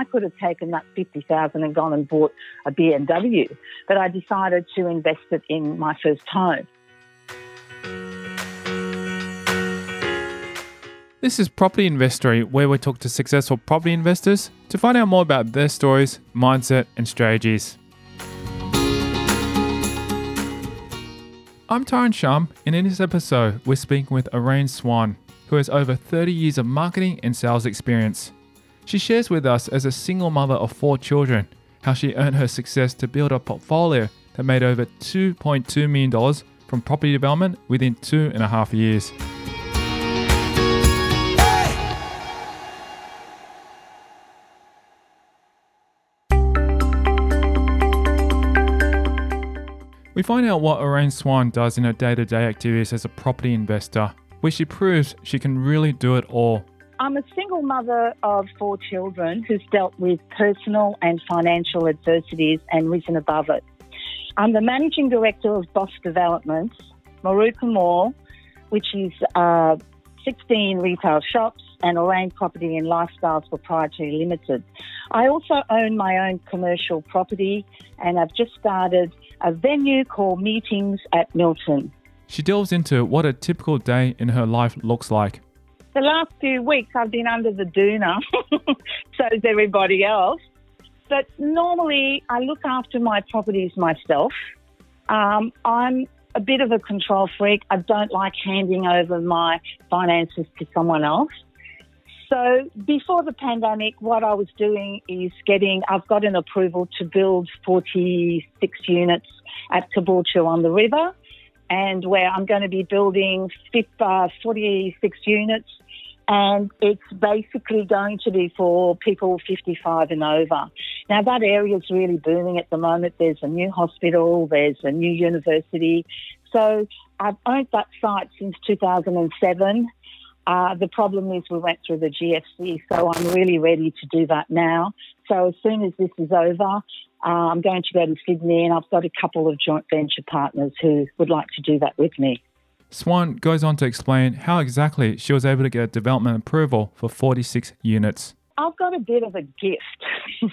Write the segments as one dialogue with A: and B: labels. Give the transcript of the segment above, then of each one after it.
A: I could have taken that 50000 and gone and bought a BMW, but I decided to invest it in my first home.
B: This is Property Investory, where we talk to successful property investors to find out more about their stories, mindset, and strategies. I'm Tyron Shum, and in this episode, we're speaking with Orane Swan, who has over 30 years of marketing and sales experience. She shares with us, as a single mother of four children, how she earned her success to build a portfolio that made over $2.2 million from property development within two and a half years. We find out what Orane Swan does in her day to day activities as a property investor, where she proves she can really do it all.
A: I'm a single mother of four children who's dealt with personal and financial adversities and risen above it. I'm the managing director of Bos Developments, Moorooka Mall, which is uh, 16 retail shops, and Orane Property and Lifestyles Proprietary Limited. I also own my own commercial property, and I've just started a venue called Meetings at Milton.
B: She delves into what a typical day in her life looks like.
A: The last few weeks I've been under the doona, so is everybody else. But normally I look after my properties myself. Um, I'm a bit of a control freak. I don't like handing over my finances to someone else. So before the pandemic, what I was doing is getting, I've got an approval to build 46 units at Caboolture on the river, and where I'm going to be building 46 units. And it's basically going to be for people 55 and over. Now, that area is really booming at the moment. There's a new hospital, there's a new university. So I've owned that site since 2007 uh, the problem is we went through the GFC, so I'm really ready to do that now. So as soon as this is over, uh, I'm going to go to Sydney and I've got a couple of joint venture partners who would like to do that with me.
B: Swan goes on to explain how exactly she was able to get development approval for 46 units.
A: I've got a bit of a gift.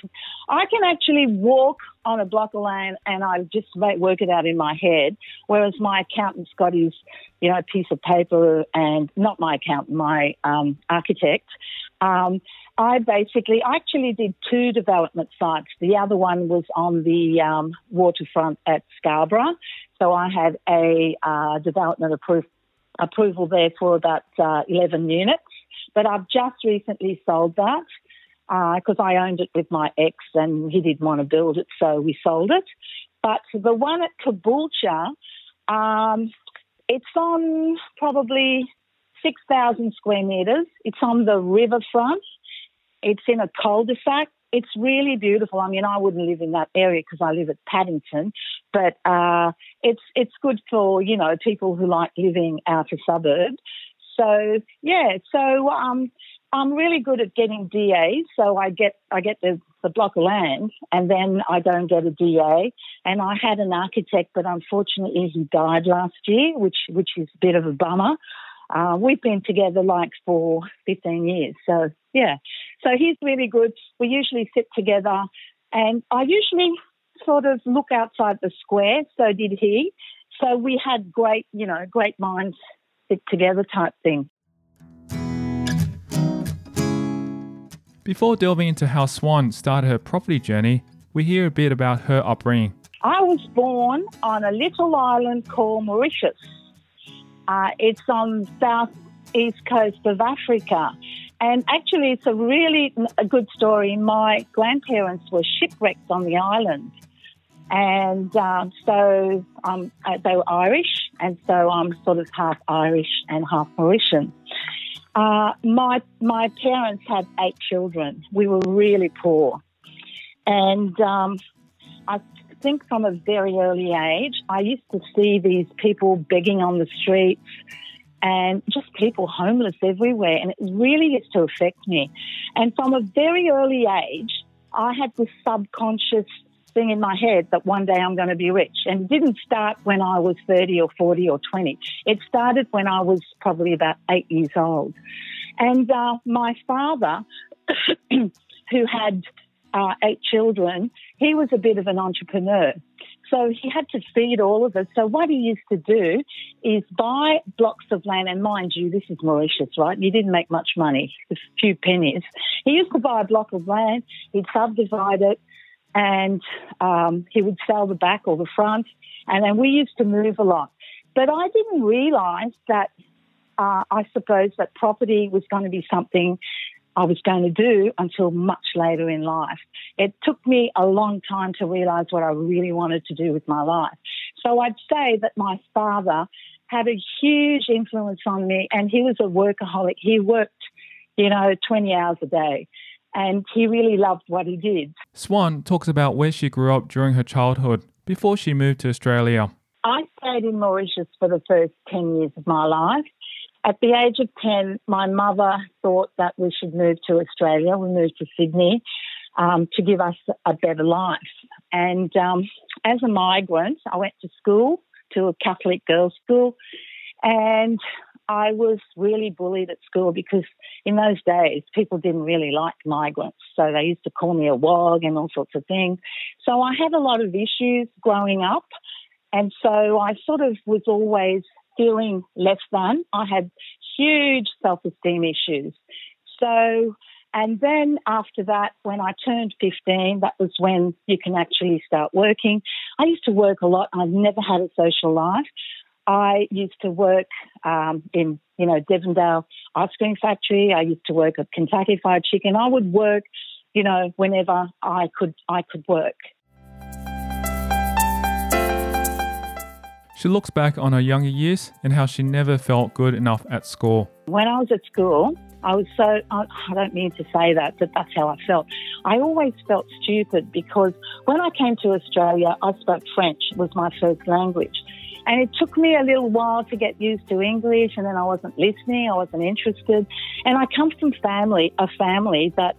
A: I can actually walk on a block of land and I just make, work it out in my head, whereas my accountant's got his, you know, piece of paper and not my accountant, my um, architect. Um, I basically, I actually did two development sites. The other one was on the um, waterfront at Scarborough. So I had a uh, development appro- approval there for about uh, 11 units. But I've just recently sold that because uh, I owned it with my ex and he didn't want to build it, so we sold it. But the one at Caboolture, um, it's on probably 6,000 square metres. It's on the riverfront. It's in a cul-de-sac. It's really beautiful. I mean, I wouldn't live in that area because I live at Paddington, but uh, it's it's good for you know people who like living out a suburb. So yeah, so um, I'm really good at getting DAs. So I get I get the, the block of land, and then I go and get a DA. And I had an architect, but unfortunately he died last year, which which is a bit of a bummer. Uh, we've been together like for 15 years. So yeah, so he's really good. We usually sit together, and I usually sort of look outside the square. So did he. So we had great, you know, great minds stick together type thing.
B: Before delving into how Swan started her property journey, we hear a bit about her upbringing.
A: I was born on a little island called Mauritius. Uh, it's on south east coast of Africa. And actually, it's a really a good story. My grandparents were shipwrecked on the island. And um, so um, uh, they were Irish, and so I'm sort of half Irish and half Mauritian. Uh, my my parents had eight children. We were really poor, and um, I think from a very early age, I used to see these people begging on the streets and just people homeless everywhere, and it really used to affect me. And from a very early age, I had this subconscious thing in my head that one day I'm going to be rich. And it didn't start when I was 30 or 40 or 20. It started when I was probably about eight years old. And uh, my father, who had uh, eight children, he was a bit of an entrepreneur. So he had to feed all of us. So what he used to do is buy blocks of land, and mind you, this is Mauritius, right? You didn't make much money, a few pennies. He used to buy a block of land, he'd subdivide it, and um, he would sell the back or the front, and then we used to move a lot. But I didn't realise that uh, I suppose that property was going to be something I was going to do until much later in life. It took me a long time to realize what I really wanted to do with my life. So I'd say that my father had a huge influence on me and he was a workaholic. He worked, you know, 20 hours a day and he really loved what he did.
B: Swan talks about where she grew up during her childhood before she moved to Australia.
A: I stayed in Mauritius for the first 10 years of my life. At the age of 10, my mother thought that we should move to Australia. We moved to Sydney um, to give us a better life. And um, as a migrant, I went to school, to a Catholic girls' school, and I was really bullied at school because in those days people didn't really like migrants. So they used to call me a wog and all sorts of things. So I had a lot of issues growing up. And so I sort of was always feeling less than. I had huge self esteem issues. So, and then after that, when I turned 15, that was when you can actually start working. I used to work a lot. I've never had a social life. I used to work um, in, you know, Devondale ice cream factory. I used to work at Kentucky Fried Chicken. I would work, you know, whenever I could, I could work.
B: She looks back on her younger years and how she never felt good enough at school.
A: When I was at school, I was so, I don't mean to say that, but that's how I felt. I always felt stupid because when I came to Australia, I spoke French, was my first language. And it took me a little while to get used to English, and then I wasn't listening, I wasn't interested. And I come from family, a family that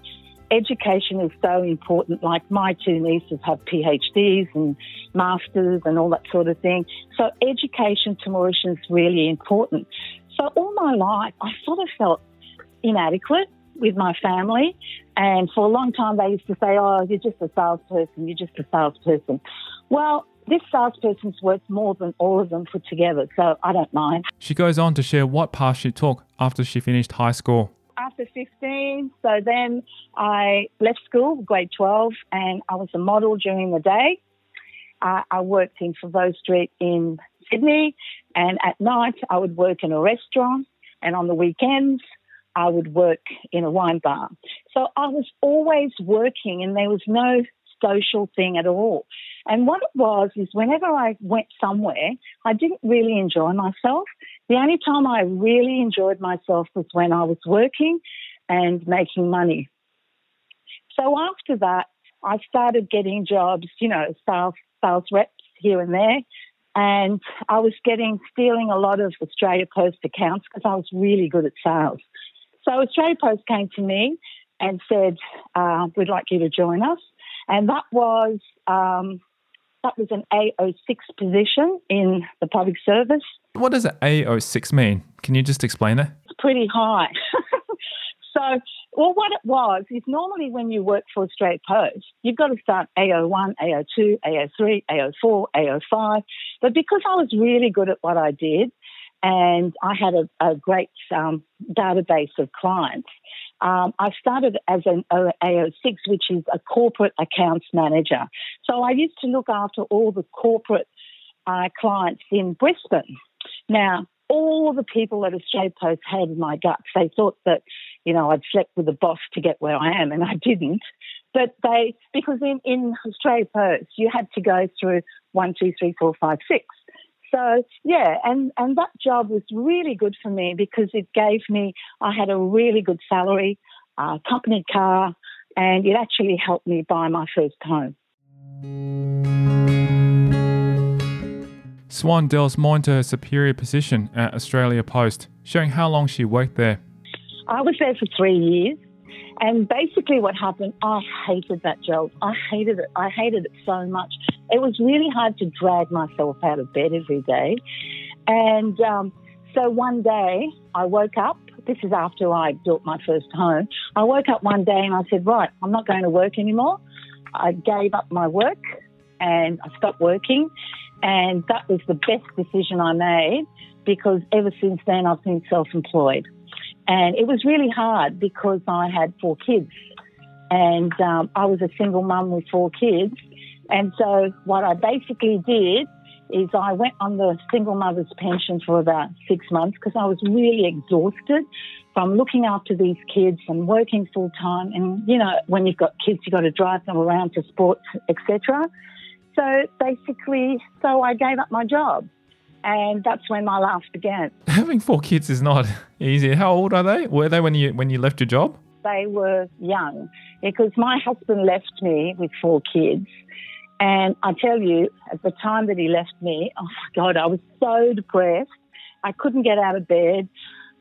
A: education is so important. Like my two nieces have PhDs and masters and all that sort of thing. So education to Mauritians is really important. So all my life, I sort of felt inadequate with my family. And for a long time, they used to say, oh, you're just a salesperson, you're just a salesperson. Well, this salesperson's worth more than all of them put together, so I don't mind.
B: She goes on to share what path she took after she finished high school
A: after 15, so then I left school, grade 12, and I was a model during the day. Uh, I worked in Foveaux Street in Sydney, and at night I would work in a restaurant, and on the weekends I would work in a wine bar. So I was always working, and there was no social thing at all. And what it was is whenever I went somewhere, I didn't really enjoy myself. The only time I really enjoyed myself was when I was working and making money. So after that, I started getting jobs, you know, sales, sales reps here and there. And I was getting, stealing a lot of Australia Post accounts because I was really good at sales. So Australia Post came to me and said, uh, we'd like you to join us. And that was um, that was an AO6 position in the public service.
B: What does an AO6 mean? Can you just explain that?
A: It's pretty high. so, well, what it was is normally when you work for Australia Post, you've got to start AO1, AO2, AO3, AO4, AO5. But because I was really good at what I did, and I had a, a great um, database of clients. Um, I started as an AO6, which is a corporate accounts manager. So I used to look after all the corporate uh, clients in Brisbane. Now, all the people at Australia Post had in my guts. They thought that, you know, I'd slept with the boss to get where I am, and I didn't. But they, because in, in Australia Post, you had to go through one, two, three, four, five, six. So yeah, and and that job was really good for me because it gave me I had a really good salary, a company car, and it actually helped me buy my first home.
B: Swan delves more into her superior position at Australia Post, showing how long she worked there.
A: I was there for three years, and basically, what happened, I hated that job. I hated it. I hated it so much. It was really hard to drag myself out of bed every day. And um, so one day, I woke up this is after I built my first home. I woke up one day and I said, right, I'm not going to work anymore. I gave up my work and I stopped working. And that was the best decision I made because ever since then I've been self employed. And it was really hard because I had four kids and um, I was a single mum with four kids. And so what I basically did is I went on the single mother's pension for about six months because I was really exhausted from looking after these kids and working full time. And you know, when you've got kids, you've got to drive them around to sports, etc. So basically, so I gave up my job, and that's when my life began.
B: Having four kids is not easy. How old are they? Were they when you when you left your job?
A: They were young because my husband left me with four kids and I tell you, at the time that he left me, oh my God, I was so depressed. I couldn't get out of bed.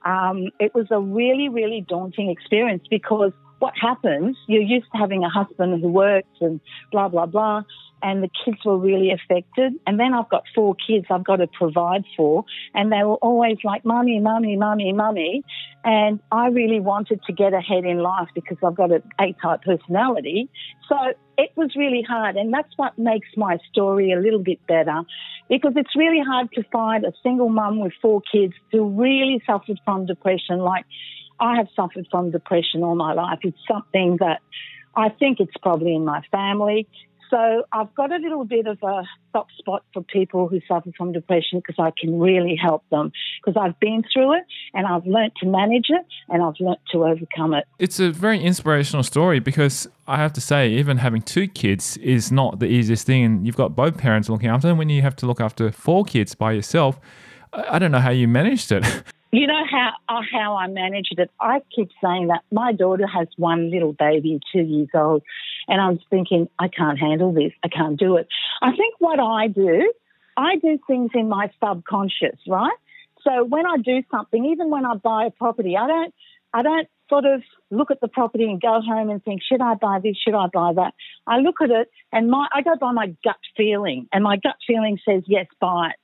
A: Um, it was a really, really daunting experience because what happens, you're used to having a husband who works and blah, blah, blah and the kids were really affected. And then I've got four kids I've got to provide for, and they were always like, Mummy, Mummy, Mummy, Mummy. And I really wanted to get ahead in life because I've got an A type personality. So it was really hard, and that's what makes my story a little bit better because it's really hard to find a single mum with four kids who really suffered from depression. Like I have suffered from depression all my life. It's something that I think it's probably in my family. So I've got a little bit of a soft spot for people who suffer from depression because I can really help them because I've been through it and I've learnt to manage it and I've learnt to overcome it.
B: It's a very inspirational story because I have to say, even having two kids is not the easiest thing. And you've got both parents looking after them. When you have to look after four kids by yourself, I don't know how you managed it.
A: You know how uh, how I managed it. I keep saying that my daughter has one little baby, two years old, and I was thinking I can't handle this. I can't do it. I think what I do, I do things in my subconscious, right? So when I do something, even when I buy a property, I don't I don't sort of look at the property and go home and think, should I buy this? Should I buy that? I look at it and my I go by my gut feeling, and my gut feeling says yes, buy it.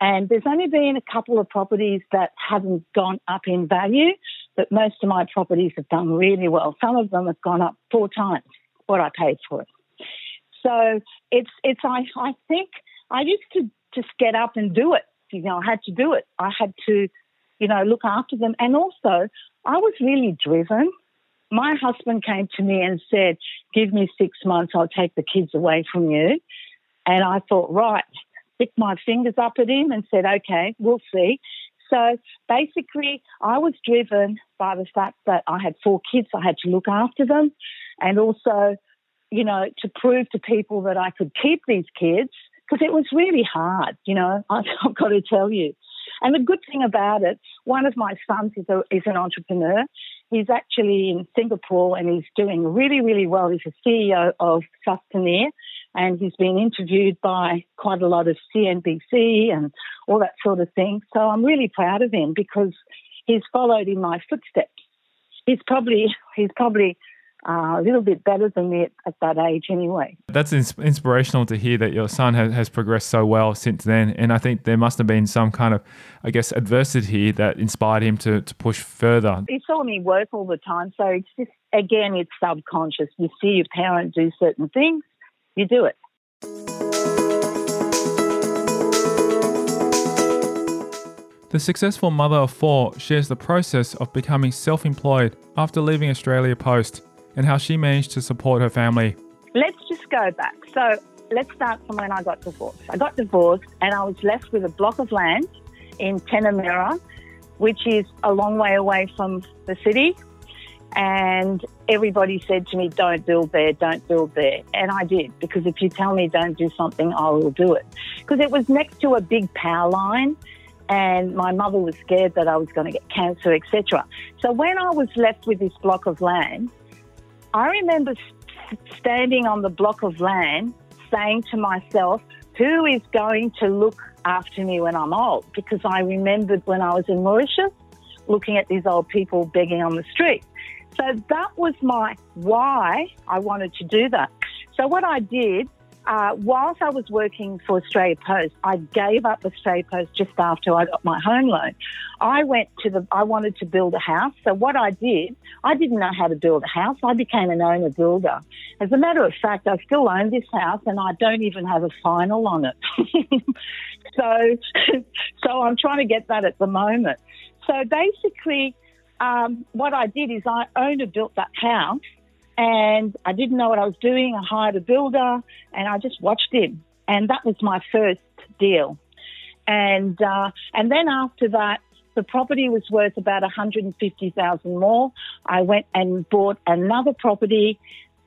A: And there's only been a couple of properties that haven't gone up in value, but most of my properties have done really well. Some of them have gone up four times what I paid for it. So it's it's I I think I used to just get up and do it. You know, I had to do it. I had to, you know, look after them. And also I was really driven. My husband came to me and said, Give me six months, I'll take the kids away from you. And I thought, right, stick my fingers up at him and said, okay, we'll see. So basically, I was driven by the fact that I had four kids, I had to look after them, and also, you know, to prove to people that I could keep these kids because it was really hard, you know, I've got to tell you. And the good thing about it, one of my sons is, a, is an entrepreneur. He's actually in Singapore and he's doing really, really well. He's a CEO of Sustenir and he's been interviewed by quite a lot of CNBC and all that sort of thing. So I'm really proud of him because he's followed in my footsteps. He's probably he's probably uh, a little bit better than me at, at that age anyway.
B: That's ins- inspirational to hear that your son has, has progressed so well since then. And I think there must have been some kind of, I guess, adversity that inspired him to, to push further.
A: He saw me work all the time. So it's just, again, it's subconscious. You see your parent do certain things you do it.
B: The successful mother of four shares the process of becoming self employed after leaving Australia Post and how she managed to support her family.
A: Let's just go back. So let's start from when I got divorced. I got divorced and I was left with a block of land in Tanah Merah, which is a long way away from the city. And everybody said to me, don't build there, don't build there. And I did, because if you tell me don't do something, I will do it. Because it was next to a big power line, and my mother was scared that I was going to get cancer, etc. So when I was left with this block of land, I remember standing on the block of land saying to myself, who is going to look after me when I'm old? Because I remembered when I was in Mauritius looking at these old people begging on the street. So that was my why I wanted to do that. So what I did uh, whilst I was working for Australia Post, I gave up Australia Post just after I got my home loan. I went to the, I wanted to build a house. So what I did, I didn't know how to build a house. I became an owner builder. As a matter of fact, I still own this house and I don't even have a final on it. so, so I'm trying to get that at the moment. So basically, um, what I did is I owner built that house and I didn't know what I was doing. I hired a builder and I just watched him. And that was my first deal. And, uh, and then after that, the property was worth about 150,000 more. I went and bought another property,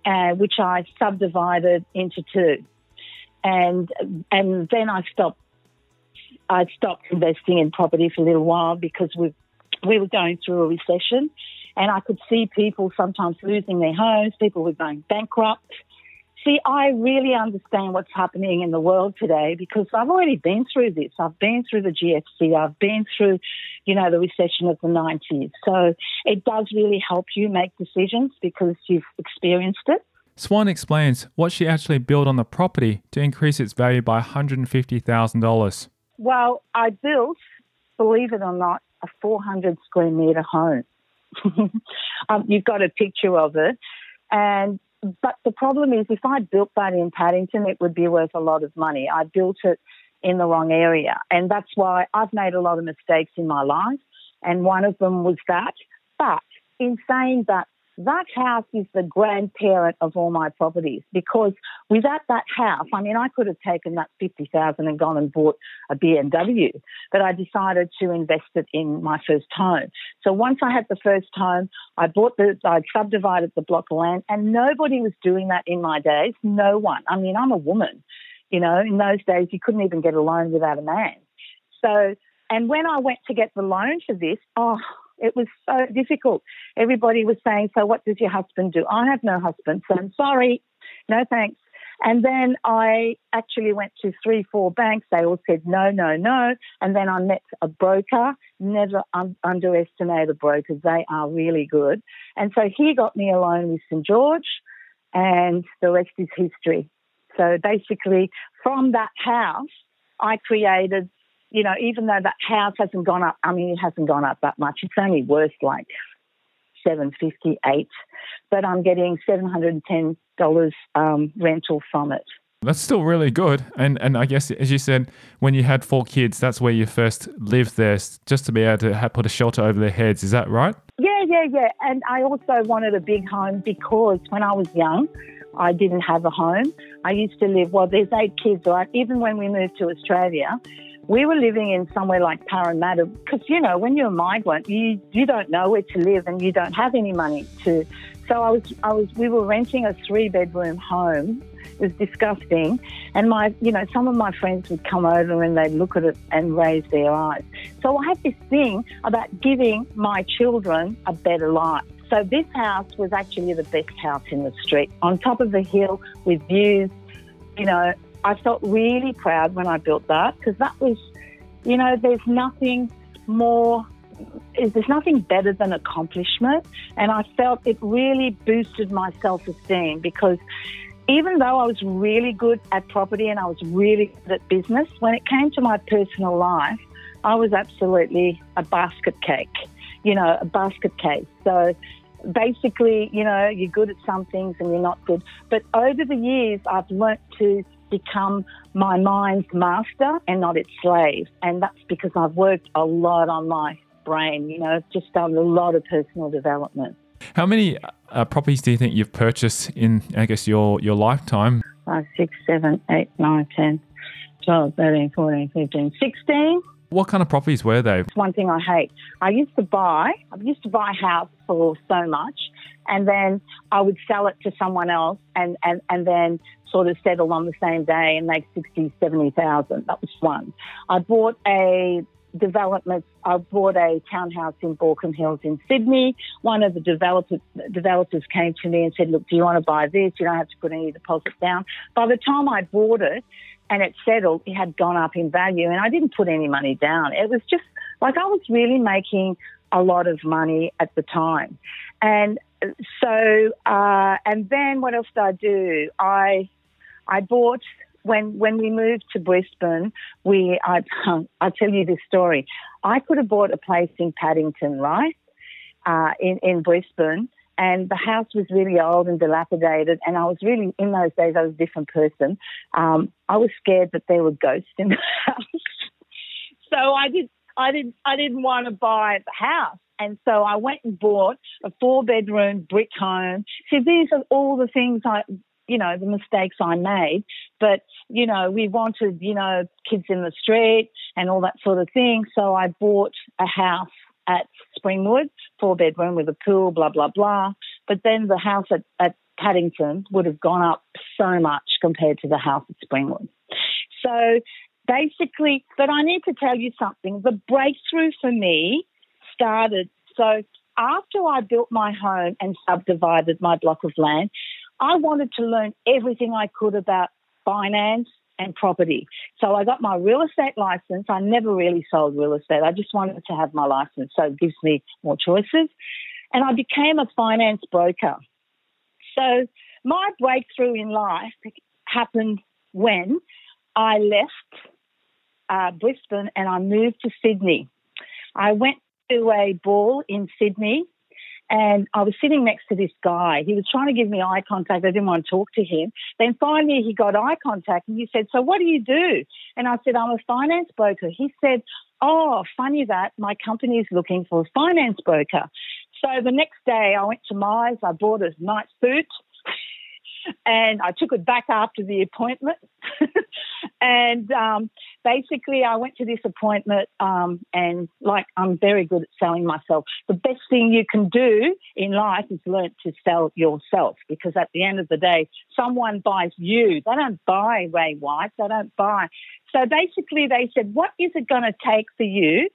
A: uh, which I subdivided into two. And, and then I stopped, I stopped investing in property for a little while because we, we were going through a recession and I could see people sometimes losing their homes, people were going bankrupt. See, I really understand what's happening in the world today because I've already been through this. I've been through the GFC. I've been through, you know, the recession of the 90s. So it does really help you make decisions because you've experienced it.
B: Swan explains what she actually built on the property to increase its value by $150,000.
A: Well, I built, believe it or not, a 400 square metre home. um, you've got a picture of it. And but the problem is, if I built that in Paddington, it would be worth a lot of money. I built it in the wrong area, and that's why I've made a lot of mistakes in my life. And one of them was that. But in saying that, that house is the grandparent of all my properties because without that house, I mean, I could have taken that 50,000 and gone and bought a BMW, but I decided to invest it in my first home. So once I had the first home, I bought the, I subdivided the block of land and nobody was doing that in my days. No one. I mean, I'm a woman. You know, in those days, you couldn't even get a loan without a man. So, and when I went to get the loan for this, oh, it was so difficult. Everybody was saying, So, what does your husband do? I have no husband, so I'm sorry, no thanks. And then I actually went to three, four banks. They all said no, no, no. And then I met a broker. Never un- underestimate a broker. They are really good. And so he got me a loan with St. George, and the rest is history. So basically, from that house, I created you know, even though that house hasn't gone up, I mean, it hasn't gone up that much. It's only worth like seven fifty eight, but I'm getting seven hundred and ten dollars um, rental from it.
B: That's still really good. And and I guess as you said, when you had four kids, that's where you first lived there, just to be able to put a shelter over their heads. Is that right?
A: Yeah, yeah, yeah. And I also wanted a big home because when I was young, I didn't have a home. I used to live. Well, there's eight kids, right? Even when we moved to Australia, we were living in somewhere like Parramatta because, you know, when you're a migrant, you, you don't know where to live and you don't have any money to. So I was, I was, we were renting a three bedroom home. It was disgusting. And my, you know, some of my friends would come over and they'd look at it and raise their eyes. So I had this thing about giving my children a better life. So this house was actually the best house in the street, on top of a hill with views, you know, I felt really proud when I built that because that was, you know, there's nothing more, there's nothing better than accomplishment. And I felt it really boosted my self esteem because even though I was really good at property and I was really good at business, when it came to my personal life, I was absolutely a basket cake, you know, a basket case. So basically, you know, you're good at some things and you're not good. But over the years, I've learnt to become my mind's master and not its slave. And that's because I've worked a lot on my brain, you know, just done a lot of personal development.
B: How many uh, properties do you think you've purchased in, I guess, your, your lifetime?
A: Five, six, seven, eight, nine, 10, 12, 13, 14, 15, 16.
B: What kind of properties were they?
A: One thing I hate. I used to buy, I used to buy a house for so much, and then I would sell it to someone else and, and, and then sort of settle on the same day and make 60, 70,000. That was one. I bought a development. I bought a townhouse in Baulkham Hills in Sydney. One of the developers, developers came to me and said, look, do you want to buy this? You don't have to put any deposit down. By the time I bought it and it settled, it had gone up in value and I didn't put any money down. It was just like I was really making a lot of money at the time. And so, uh, and then what else did I do? I I bought when when we moved to Brisbane. We I I'll tell you this story. I could have bought a place in Paddington, right, uh, in in Brisbane, and the house was really old and dilapidated. And I was really in those days I was a different person. Um, I was scared that there were ghosts in the house, so I did I didn't I didn't want to buy the house. And so I went and bought a four bedroom brick home. See, these are all the things I, you know, the mistakes I made. But, you know, we wanted, you know, kids in the street and all that sort of thing. So I bought a house at Springwood, four bedroom with a pool, blah, blah, blah. But then the house at, at Paddington would have gone up so much compared to the house at Springwood. So basically, but I need to tell you something. The breakthrough for me started. So after I built my home and subdivided my block of land, I wanted to learn everything I could about finance and property. So I got my real estate license. I never really sold real estate. I just wanted to have my license. So it gives me more choices. And I became a finance broker. So my breakthrough in life happened when I left uh, Brisbane and I moved to Sydney. I went to a ball in Sydney and I was sitting next to this guy. He was trying to give me eye contact. I didn't want to talk to him. Then finally he got eye contact and he said, So what do you do? And I said, I'm a finance broker. He said, Oh, funny that my company is looking for a finance broker. So the next day I went to Myers. I bought a nice suit and I took it back after the appointment. and um, basically, I went to this appointment, um, and like I'm very good at selling myself. The best thing you can do in life is learn to sell yourself because at the end of the day, someone buys you. They don't buy Ray White. They don't buy. So basically, they said, "What is it going to take for you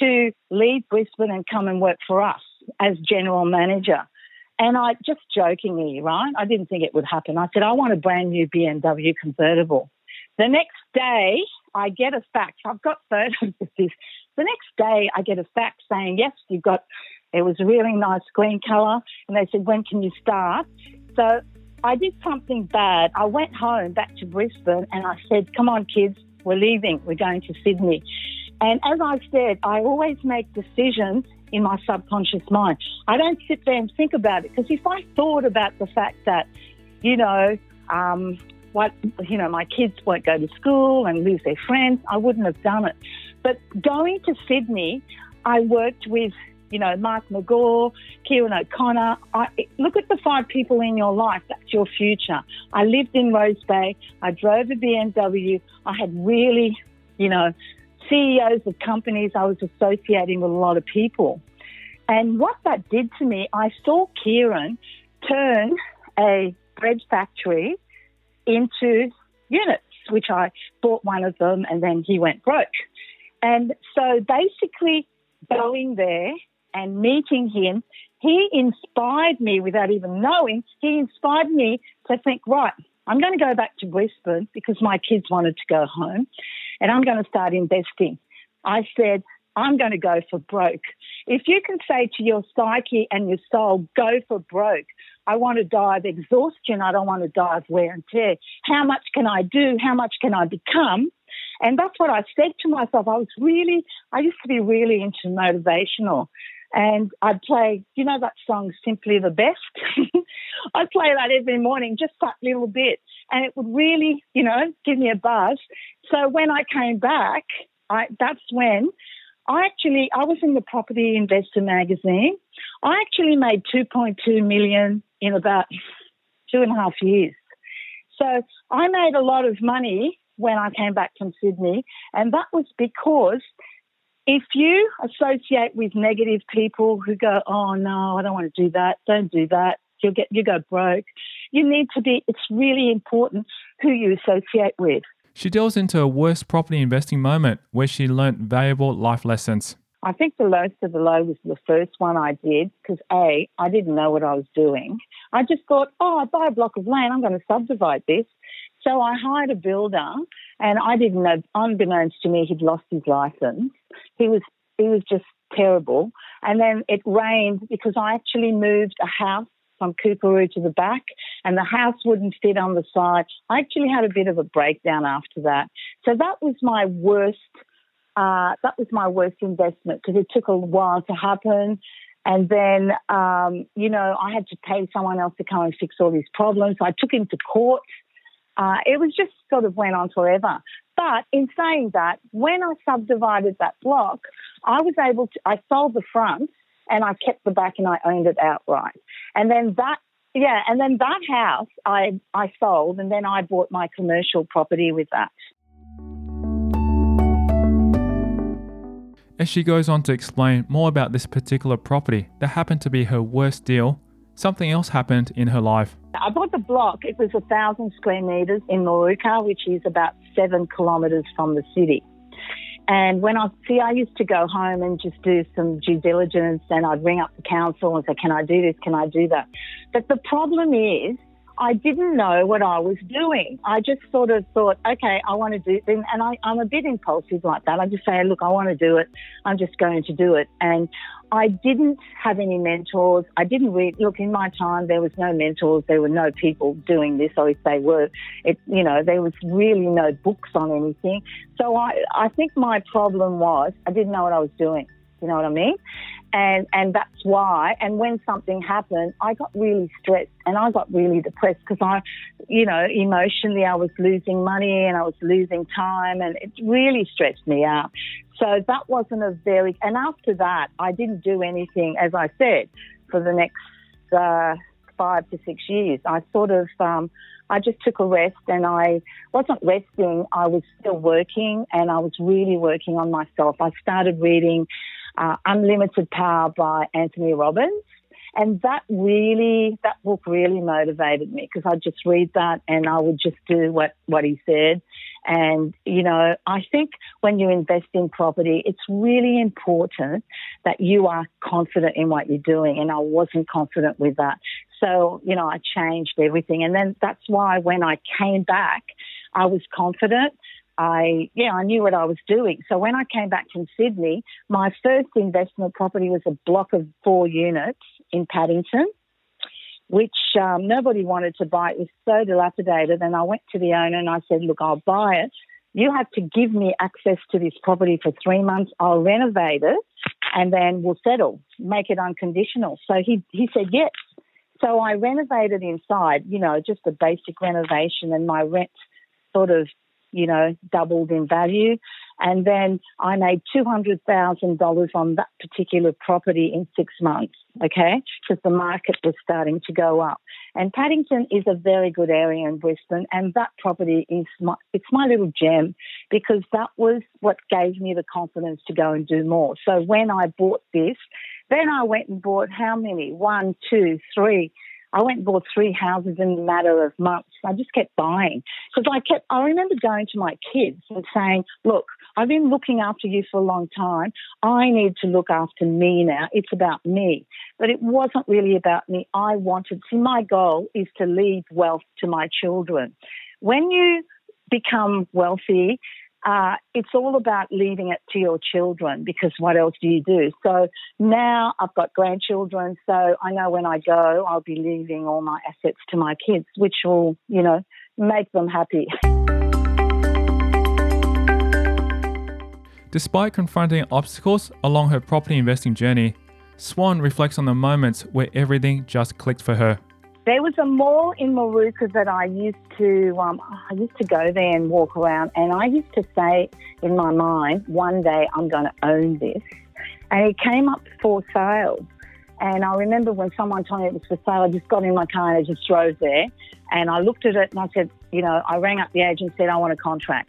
A: to leave Brisbane and come and work for us as general manager?" And I just jokingly, right? I didn't think it would happen. I said, I want a brand new BMW convertible. The next day, I get a fax. I've got photos of this. The next day, I get a fax saying, yes, you've got, it was a really nice green colour. And they said, when can you start? So I did something bad. I went home back to Brisbane and I said, come on, kids, we're leaving. We're going to Sydney. And as I said, I always make decisions in my subconscious mind. I don't sit there and think about it because if I thought about the fact that, you know, um, what you know, my kids won't go to school and lose their friends, I wouldn't have done it. But going to Sydney, I worked with you know, Mark McGaw, Kieran O'Connor. I, look at the five people in your life. That's your future. I lived in Rose Bay. I drove a BMW. I had really, you know, CEOs of companies, I was associating with a lot of people. And what that did to me, I saw Kieran turn a bread factory into units, which I bought one of them and then he went broke. And so basically going there and meeting him, he inspired me without even knowing, he inspired me to think, right, I'm going to go back to Brisbane because my kids wanted to go home and I'm going to start investing. I said, I'm going to go for broke. If you can say to your psyche and your soul, go for broke, I want to die of exhaustion. I don't want to die of wear and tear. How much can I do? How much can I become? And that's what I said to myself. I was really, I used to be really into motivational. And I'd play, you know, that song, Simply the Best? I'd play that every morning, just that little bit. And it would really, you know, give me a buzz. So when I came back, I, that's when I actually, I was in the Property Investor magazine. I actually made 2.2 million in about two and a half years. So I made a lot of money when I came back from Sydney, and that was because if you associate with negative people who go, "Oh no, I don't want to do that. Don't do that. You'll get you go broke." You need to be. It's really important who you associate with.
B: She delves into a worst property investing moment where she learnt valuable life lessons.
A: I think the lowest of the low was the first one I did because A, I didn't know what I was doing. I just thought, oh, I buy a block of land, I'm going to subdivide this. So I hired a builder and I didn't know, unbeknownst to me, he'd lost his license. He was, he was just terrible. And then it rained because I actually moved a house from Coorparoo to the back, and the house wouldn't fit on the side. I actually had a bit of a breakdown after that. So that was my worst. Uh, that was my worst investment because it took a while to happen. And then, um, you know, I had to pay someone else to come and fix all these problems. I took him to court. Uh, it was just sort of went on forever. But in saying that, when I subdivided that block, I was able to, I sold the front and I kept the back and I owned it outright. And then that, yeah, and then that house I, I sold and then I bought my commercial property with that.
B: As she goes on to explain more about this particular property that happened to be her worst deal, something else happened in her life.
A: I bought the block. It was a thousand square meters in Moorooka, which is about seven kilometers from the city. And when I see, I used to go home and just do some due diligence, and I'd ring up the council and say, "Can I do this? Can I do that?" But the problem is, I didn't know what I was doing. I just sort of thought, okay, I want to do it. And I, I'm a bit impulsive like that. I just say, look, I want to do it. I'm just going to do it. And I didn't have any mentors. I didn't read. Look, in my time, there was no mentors. There were no people doing this, or if they were, it, you know, there was really no books on anything. So I, I think my problem was I didn't know what I was doing. You know what I mean? And, and that's why. And when something happened, I got really stressed and I got really depressed because I, you know, emotionally I was losing money and I was losing time and it really stressed me out. So that wasn't a very, and after that, I didn't do anything, as I said, for the next uh, five to six years. I sort of, um, I just took a rest and I wasn't resting. I was still working and I was really working on myself. I started reading uh, Unlimited Power by Anthony Robbins. And that really, that book really motivated me because I'd just read that and I would just do what, what he said. And, you know, I think when you invest in property, it's really important that you are confident in what you're doing. And I wasn't confident with that. So, you know, I changed everything. And then that's why when I came back, I was confident. I, yeah, I knew what I was doing. So when I came back from Sydney, my first investment property was a block of four units in Paddington, which um, nobody wanted to buy. It was so dilapidated. And I went to the owner and I said, look, I'll buy it. You have to give me access to this property for three months. I'll renovate it and then we'll settle, make it unconditional. So he, he said, yes. So I renovated inside, you know, just a basic renovation and my rent sort of you know, doubled in value. And then I made $200,000 on that particular property in six months, okay, because the market was starting to go up. And Paddington is a very good area in Brisbane, and that property is my, it's my little gem because that was what gave me the confidence to go and do more. So when I bought this, then I went and bought how many? One, two, three, I went and bought three houses in a matter of months. I just kept buying because I kept, I remember going to my kids and saying, look, I've been looking after you for a long time. I need to look after me now. It's about me. But it wasn't really about me. I wanted, see, my goal is to leave wealth to my children. When you become wealthy, uh, it's all about leaving it to your children because what else do you do? So now I've got grandchildren, so I know when I go, I'll be leaving all my assets to my kids, which will, you know, make them happy.
B: Despite confronting obstacles along her property investing journey, Swan reflects on the moments where everything just clicked for her.
A: There was a mall in Moorooka that I used to, um, I used to go there and walk around, and I used to say in my mind, one day I'm going to own this. And it came up for sale. And I remember when someone told me it was for sale, I just got in my car and I just drove there. And I looked at it and I said, you know, I rang up the agent and said, I want a contract.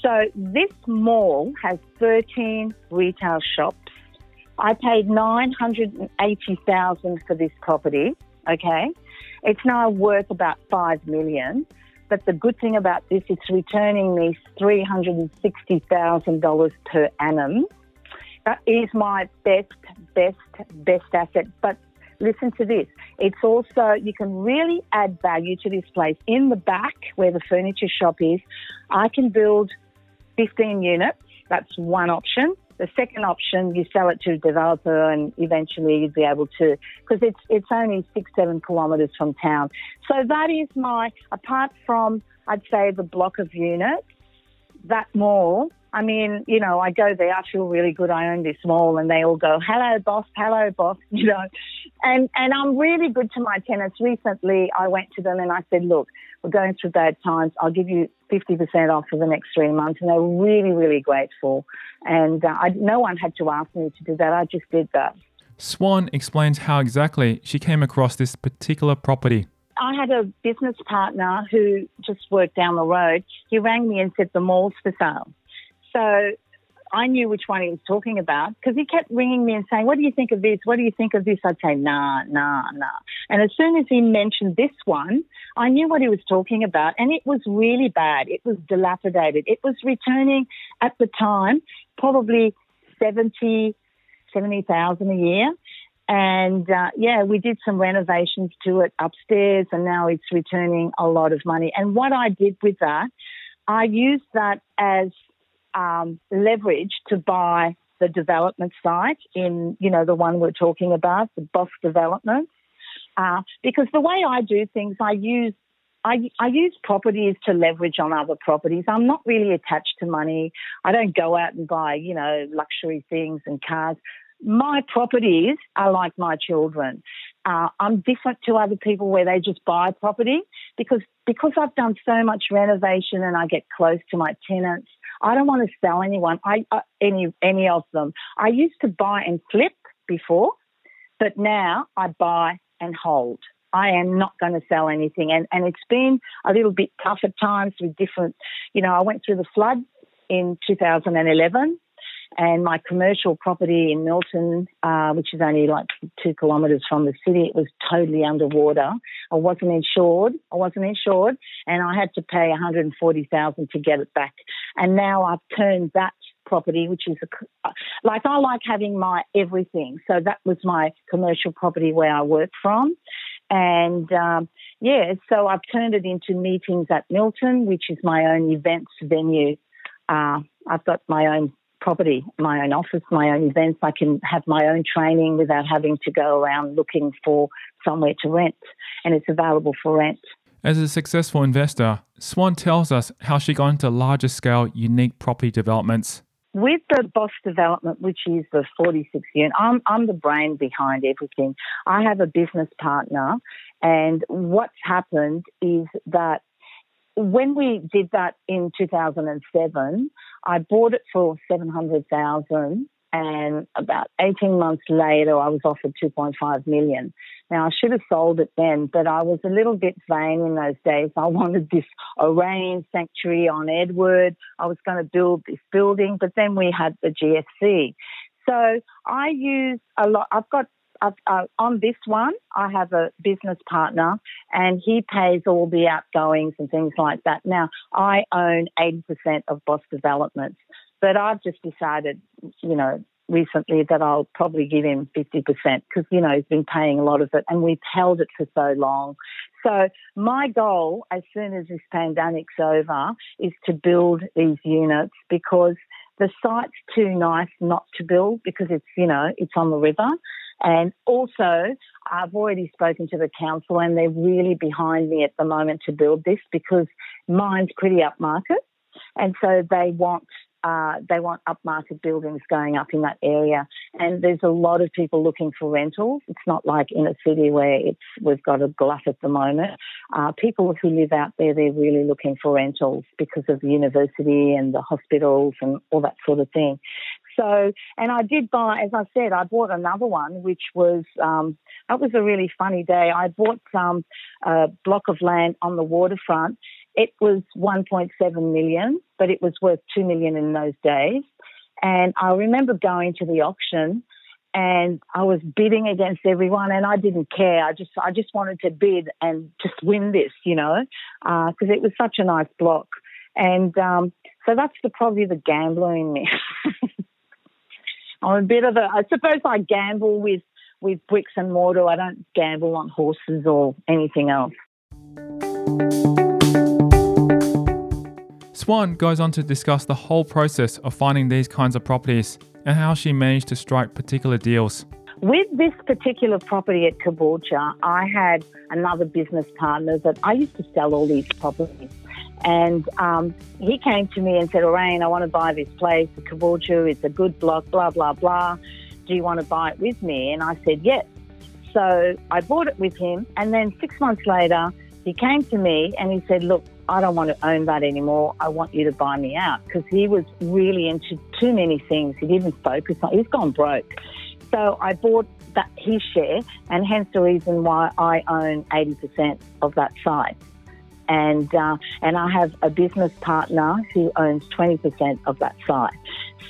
A: So this mall has 13 retail shops. I paid 980000 for this property, okay? It's now worth about five million. But the good thing about this, it's returning me three hundred and sixty thousand dollars per annum. That is my best, best, best asset. But listen to this. It's also, you can really add value to this place. In the back where the furniture shop is, I can build 15 units. That's one option. The second option, you sell it to a developer, and eventually you'd be able to, because it's it's only six seven kilometres from town. So that is my apart from I'd say the block of units, that mall. I mean, you know, I go there, I feel really good. I own this mall, and they all go, "Hello, boss. Hello, boss." You know, and and I'm really good to my tenants. Recently, I went to them and I said, "Look, we're going through bad times. I'll give you 50% off for the next three months. And they were really, really grateful. And uh, I, no one had to ask me to do that. I just did that.
B: Swan explains how exactly she came across this particular property.
A: I had a business partner who just worked down the road. He rang me and said the mall's for sale. So I knew which one he was talking about because he kept ringing me and saying, What do you think of this? What do you think of this? I'd say, Nah, nah, nah. And as soon as he mentioned this one, I knew what he was talking about. And it was really bad. It was dilapidated. It was returning at the time probably 70, 70,000 a year. And uh, yeah, we did some renovations to it upstairs, and now it's returning a lot of money. And what I did with that, I used that as um, leverage to buy the development site in, you know, the one we're talking about, the Bos Development. Uh, because the way I do things, I use I, I, use properties to leverage on other properties. I'm not really attached to money. I don't go out and buy, you know, luxury things and cars. My properties are like my children. Uh, I'm different to other people where they just buy property because because I've done so much renovation and I get close to my tenants. I don't want to sell anyone, I, uh, any any of them. I used to buy and flip before, but now I buy and hold. I am not going to sell anything, and and it's been a little bit tough at times with different. You know, I went through the flood in 2011 and my commercial property in Milton, uh, which is only like two kilometres from the city, it was totally underwater. I wasn't insured. I wasn't insured, and I had to pay 140,000 to get it back. And now I've turned that property, which is a, like I like having my everything. So that was my commercial property where I work from. And um, yeah, so I've turned it into meetings at Milton, which is my own events venue. Uh, I've got my own property, my own office, my own events. I can have my own training without having to go around looking for somewhere to rent, and it's available for rent.
B: As a successful investor, Swan tells us how she got into larger scale, unique property developments.
A: With the Bos Development, which is the 46 unit, I'm, I'm the brain behind everything. I have a business partner, and what's happened is that when we did that in 2007, I bought it for 700,000 and about 18 months later I was offered 2.5 million. Now I should have sold it then, but I was a little bit vain in those days. I wanted this Orion sanctuary on Edward. I was going to build this building, but then we had the GFC. So I use a lot. I've got uh, on this one, I have a business partner and he pays all the outgoings and things like that. Now, I own 80% of Bos Developments, but I've just decided, you know, recently that I'll probably give him 50% because, you know, he's been paying a lot of it and we've held it for so long. So my goal, as soon as this pandemic's over, is to build these units because the site's too nice not to build because it's, you know, it's on the river. And also, I've already spoken to the council and they're really behind me at the moment to build this because mine's pretty upmarket. And so they want uh, they want upmarket buildings going up in that area, and there's a lot of people looking for rentals. It's not like in a city where it's we've got a glut at the moment. Uh, people who live out there, they're really looking for rentals because of the university and the hospitals and all that sort of thing. So, and I did buy, as I said, I bought another one, which was, um, that was a really funny day. I bought um, a block of land on the waterfront. It was 1.7 million, but it was worth 2 million in those days. And I remember going to the auction and I was bidding against everyone, and I didn't care. I just, I just wanted to bid and just win this, you know, because uh, it was such a nice block. And um, so that's the probably the gambler in me. I'm a bit of a, I suppose I gamble with, with bricks and mortar. I don't gamble on horses or anything else.
B: Swan goes on to discuss the whole process of finding these kinds of properties and how she managed to strike particular deals.
A: With this particular property at Caboolture, I had another business partner that I used to sell all these properties. And um, he came to me and said, Orane, I want to buy this place at Caboolture. It's a good block, blah, blah, blah. Do you want to buy it with me? And I said, yes. So I bought it with him. And then six months later, he came to me and he said, Look, I don't want to own that anymore. I want you to buy me out because he was really into too many things. He didn't focus on. He's gone broke. So I bought that his share, and hence the reason why I own eighty percent of that site. And uh, and I have a business partner who owns twenty percent of that site.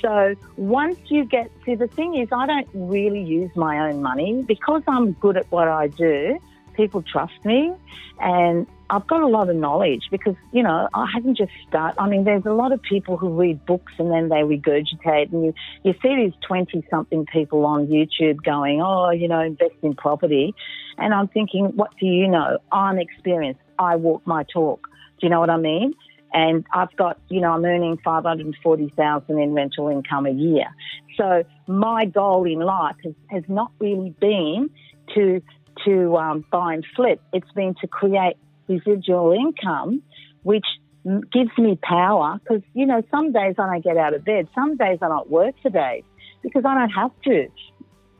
A: So once you get see, the thing is, I don't really use my own money because I'm good at what I do people trust me and I've got a lot of knowledge because, you know, I haven't just started. I mean, there's a lot of people who read books and then they regurgitate and you, you see these 20 something people on YouTube going, oh, you know, invest in property. And I'm thinking, what do you know? I'm experienced. I walk my talk. Do you know what I mean? And I've got, you know, I'm earning 540,000 in rental income a year. So my goal in life has, has not really been to to um, buy and flip. It's been to create residual income, which gives me power because, you know, some days I don't get out of bed. Some days I don't work today because I don't have to.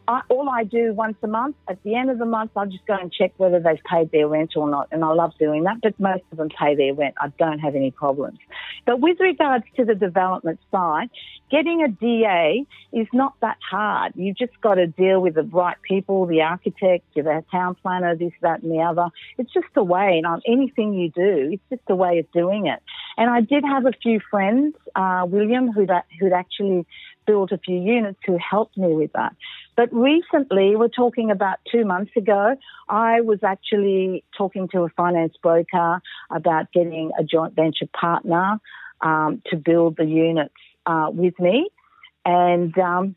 A: I, all I do once a month, at the end of the month, I just go and check whether they've paid their rent or not. And I love doing that, but most of them pay their rent. I don't have any problems. But with regards to the development side, getting a DA is not that hard. You've just got to deal with the right people, the architect, the town planner, this, that, and the other. It's just a way. And anything you do, it's just a way of doing it. And I did have a few friends, uh, William, who'd, who'd actually built a few units who helped me with that. But recently, we're talking about two months ago, I was actually talking to a finance broker about getting a joint venture partner um, to build the units uh, with me. And um,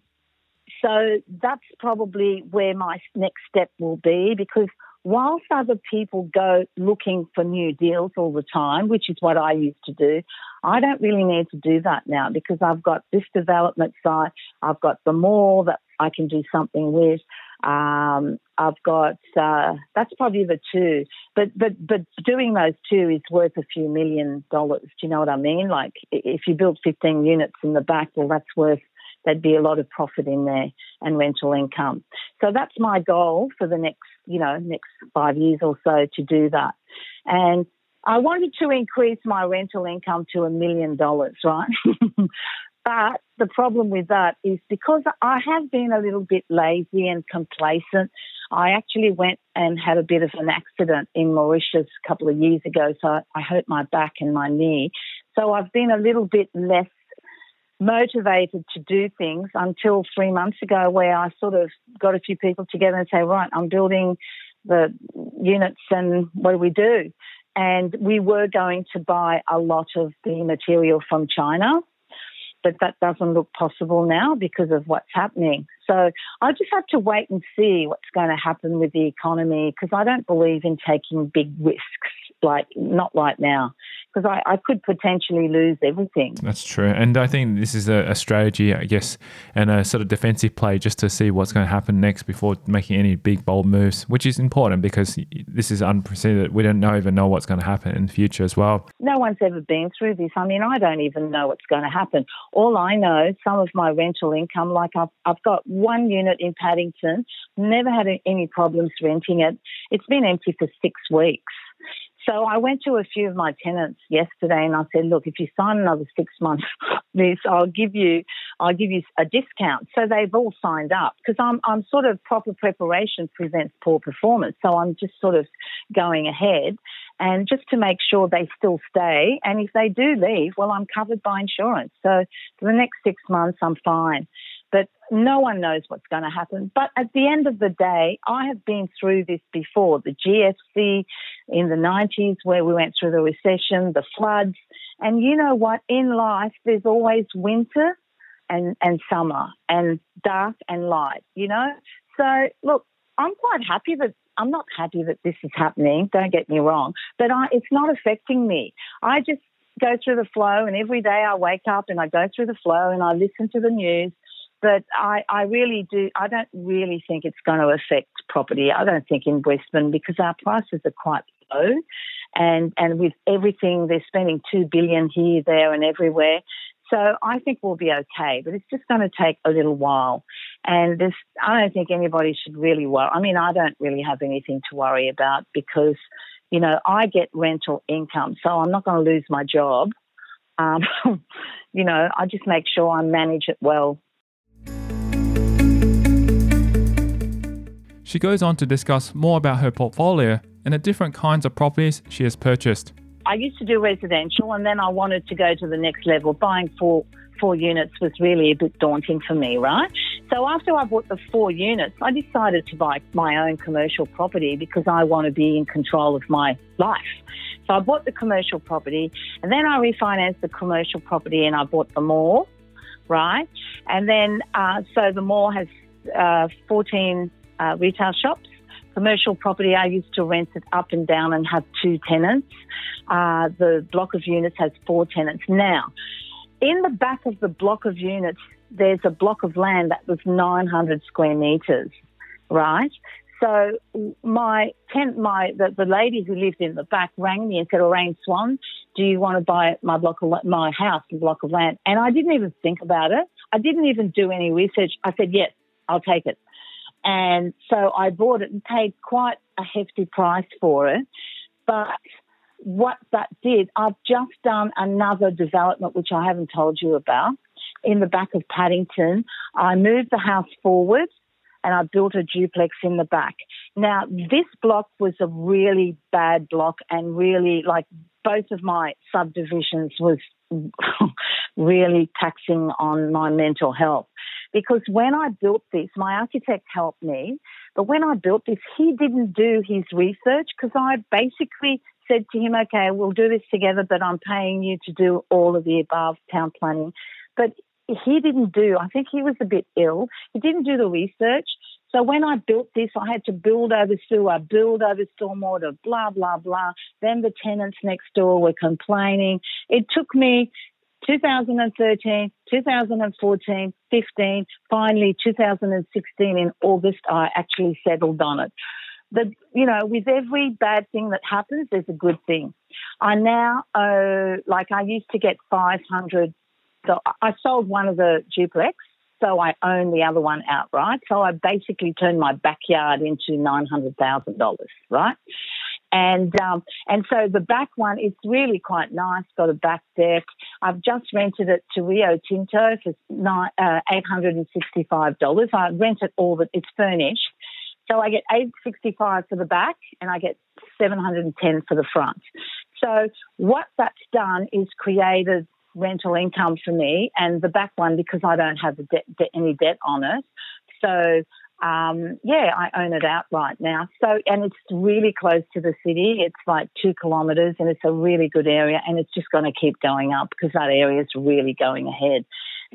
A: so that's probably where my next step will be because whilst other people go looking for new deals all the time, which is what I used to do, I don't really need to do that now because I've got this development site, I've got the mall that I can do something with. Um, I've got uh, that's probably the two, but but but doing those two is worth a few million dollars. Do you know what I mean? Like if you build 15 units in the back, well, that's worth there'd be a lot of profit in there and rental income. So that's my goal for the next you know next five years or so to do that, and I wanted to increase my rental income to a million dollars, right? But the problem with that is because I have been a little bit lazy and complacent, I actually went and had a bit of an accident in Mauritius a couple of years ago. So I hurt my back and my knee. So I've been a little bit less motivated to do things until three months ago, where I sort of got a few people together and say, right, I'm building the units and what do we do? And we were going to buy a lot of the material from China but that doesn't look possible now because of what's happening. So I just have to wait and see what's going to happen with the economy because I don't believe in taking big risks, like not right now because I, I, could potentially lose everything.
B: That's true. And I think this is a, a, strategy, I guess, and a sort of defensive play just to see what's going to happen next before making any big, bold moves, which is important because this is unprecedented. We don't know, even know what's going to happen in the future as well.
A: No one's ever been through this. I mean, I don't even know what's going to happen. All I know, some of my rental income, like I've, I've got one unit in Paddington, never had any problems renting it. It's been empty for six weeks. So I went to a few of my tenants yesterday and I said, look, if you sign another six months this, I'll give you, I'll give you a discount. So they've all signed up because I'm, I'm sort of proper preparation prevents poor performance. So I'm just sort of going ahead and just to make sure they still stay. And if they do leave, well, I'm covered by insurance. So for the next six months, I'm fine. But no one knows what's going to happen. But at the end of the day, I have been through this before the GFC in the 90s, where we went through the recession, the floods. And you know what? In life, there's always winter and, and summer and dark and light, you know? So, look, I'm quite happy that I'm not happy that this is happening. Don't get me wrong, but I, it's not affecting me. I just go through the flow, and every day I wake up and I go through the flow and I listen to the news. But I, I really do, I don't really think it's going to affect property. I don't think in Brisbane because our prices are quite low. And, and with everything, they're spending two billion here, there, and everywhere. So I think we'll be okay, but it's just going to take a little while. And this, I don't think anybody should really worry. I mean, I don't really have anything to worry about because, you know, I get rental income, so I'm not going to lose my job. Um, you know, I just make sure I manage it well.
B: She goes on to discuss more about her portfolio and the different kinds of properties she has purchased.
A: I used to do residential and then I wanted to go to the next level. Buying four four units was really a bit daunting for me, right? So after I bought the four units, I decided to buy my own commercial property because I want to be in control of my life. So I bought the commercial property and then I refinanced the commercial property and I bought the mall, right? And then, uh, so the mall has uh, 14 uh, retail shops commercial property, I used to rent it up and down and have two tenants. Uh, the block of units has four tenants. Now, in the back of the block of units, there's a block of land that was 900 square meters, right? So my tent, my the, the lady who lived in the back rang me and said, "Orane Swan, do you want to buy my block of my house, a block of land?" And I didn't even think about it. I didn't even do any research. I said, "Yes, I'll take it." And so I bought it and paid quite a hefty price for it. But what that did, I've just done another development which I haven't told you about in the back of Paddington. I moved the house forward and I built a duplex in the back. Now, this block was a really bad block and really like both of my subdivisions was really taxing on my mental health. Because when I built this, my architect helped me, but when I built this, he didn't do his research because I basically said to him, okay, we'll do this together, but I'm paying you to do all of the above town planning. But he didn't do, I think he was a bit ill. He didn't do the research. So when I built this, I had to build over sewer, build over stormwater, blah, blah, blah. Then the tenants next door were complaining. It took me 2013, 2014, 15, finally 2016 in August, I actually settled on it. The, you know, with every bad thing that happens, there's a good thing. I now owe, like I used to get 500. So I sold one of the duplex, so I own the other one outright. So I basically turned my backyard into $900,000, right? And um, and so the back one, it's really quite nice. Got a back deck. I've just rented it to Rio Tinto for uh, eight hundred and sixty-five dollars. I rent it all, but it's furnished. So I get eight sixty-five for the back, and I get seven hundred and ten for the front. So what that's done is created rental income for me, and the back one because I don't have debt, any debt on it. So um, yeah, I own it outright now. So, and it's really close to the city. It's like two kilometres and it's a really good area and it's just going to keep going up because that area is really going ahead.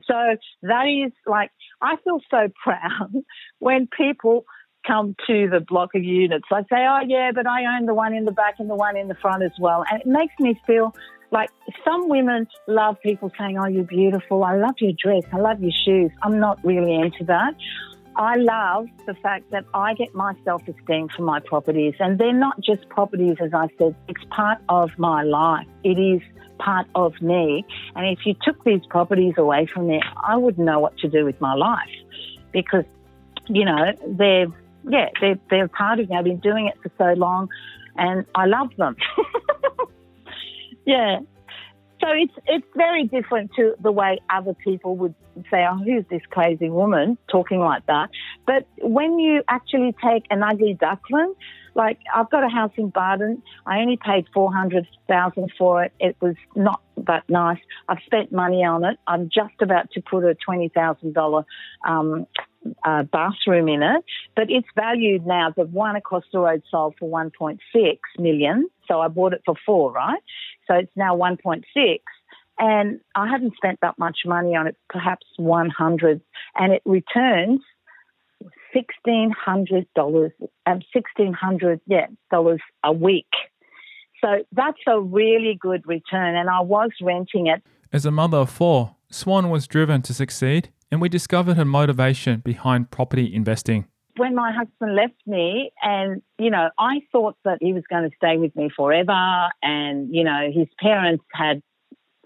A: So that is like, I feel so proud when people come to the block of units. I say, oh yeah, but I own the one in the back and the one in the front as well. And it makes me feel like some women love people saying, oh, you're beautiful. I love your dress. I love your shoes. I'm not really into that. I love the fact that I get my self esteem from my properties, and they're not just properties, as I said, it's part of my life. It is part of me. And if you took these properties away from me, I wouldn't know what to do with my life because, you know, they're, yeah, they're, they're part of me. I've been doing it for so long and I love them. yeah. So it's it's very different to the way other people would say, "Oh, who's this crazy woman talking like that?" But when you actually take an ugly duckling, like I've got a house in Bardon, I only paid four hundred thousand for it. It was not that nice. I've spent money on it. I'm just about to put a twenty thousand um, uh, bathroom in it, but it's valued now. The one across the road sold for 1.6 million, so I bought it for four, right? So it's now 1.6. And I haven't spent that much money on it, perhaps 100, and it returns sixteen hundred dollars, um, sixteen hundred yeah dollars a week. So that's a really good return. And I was renting it.
B: As a mother of four, Swan was driven to succeed, and we discovered her motivation behind property investing.
A: When my husband left me, and you know, I thought that he was going to stay with me forever, and you know, his parents had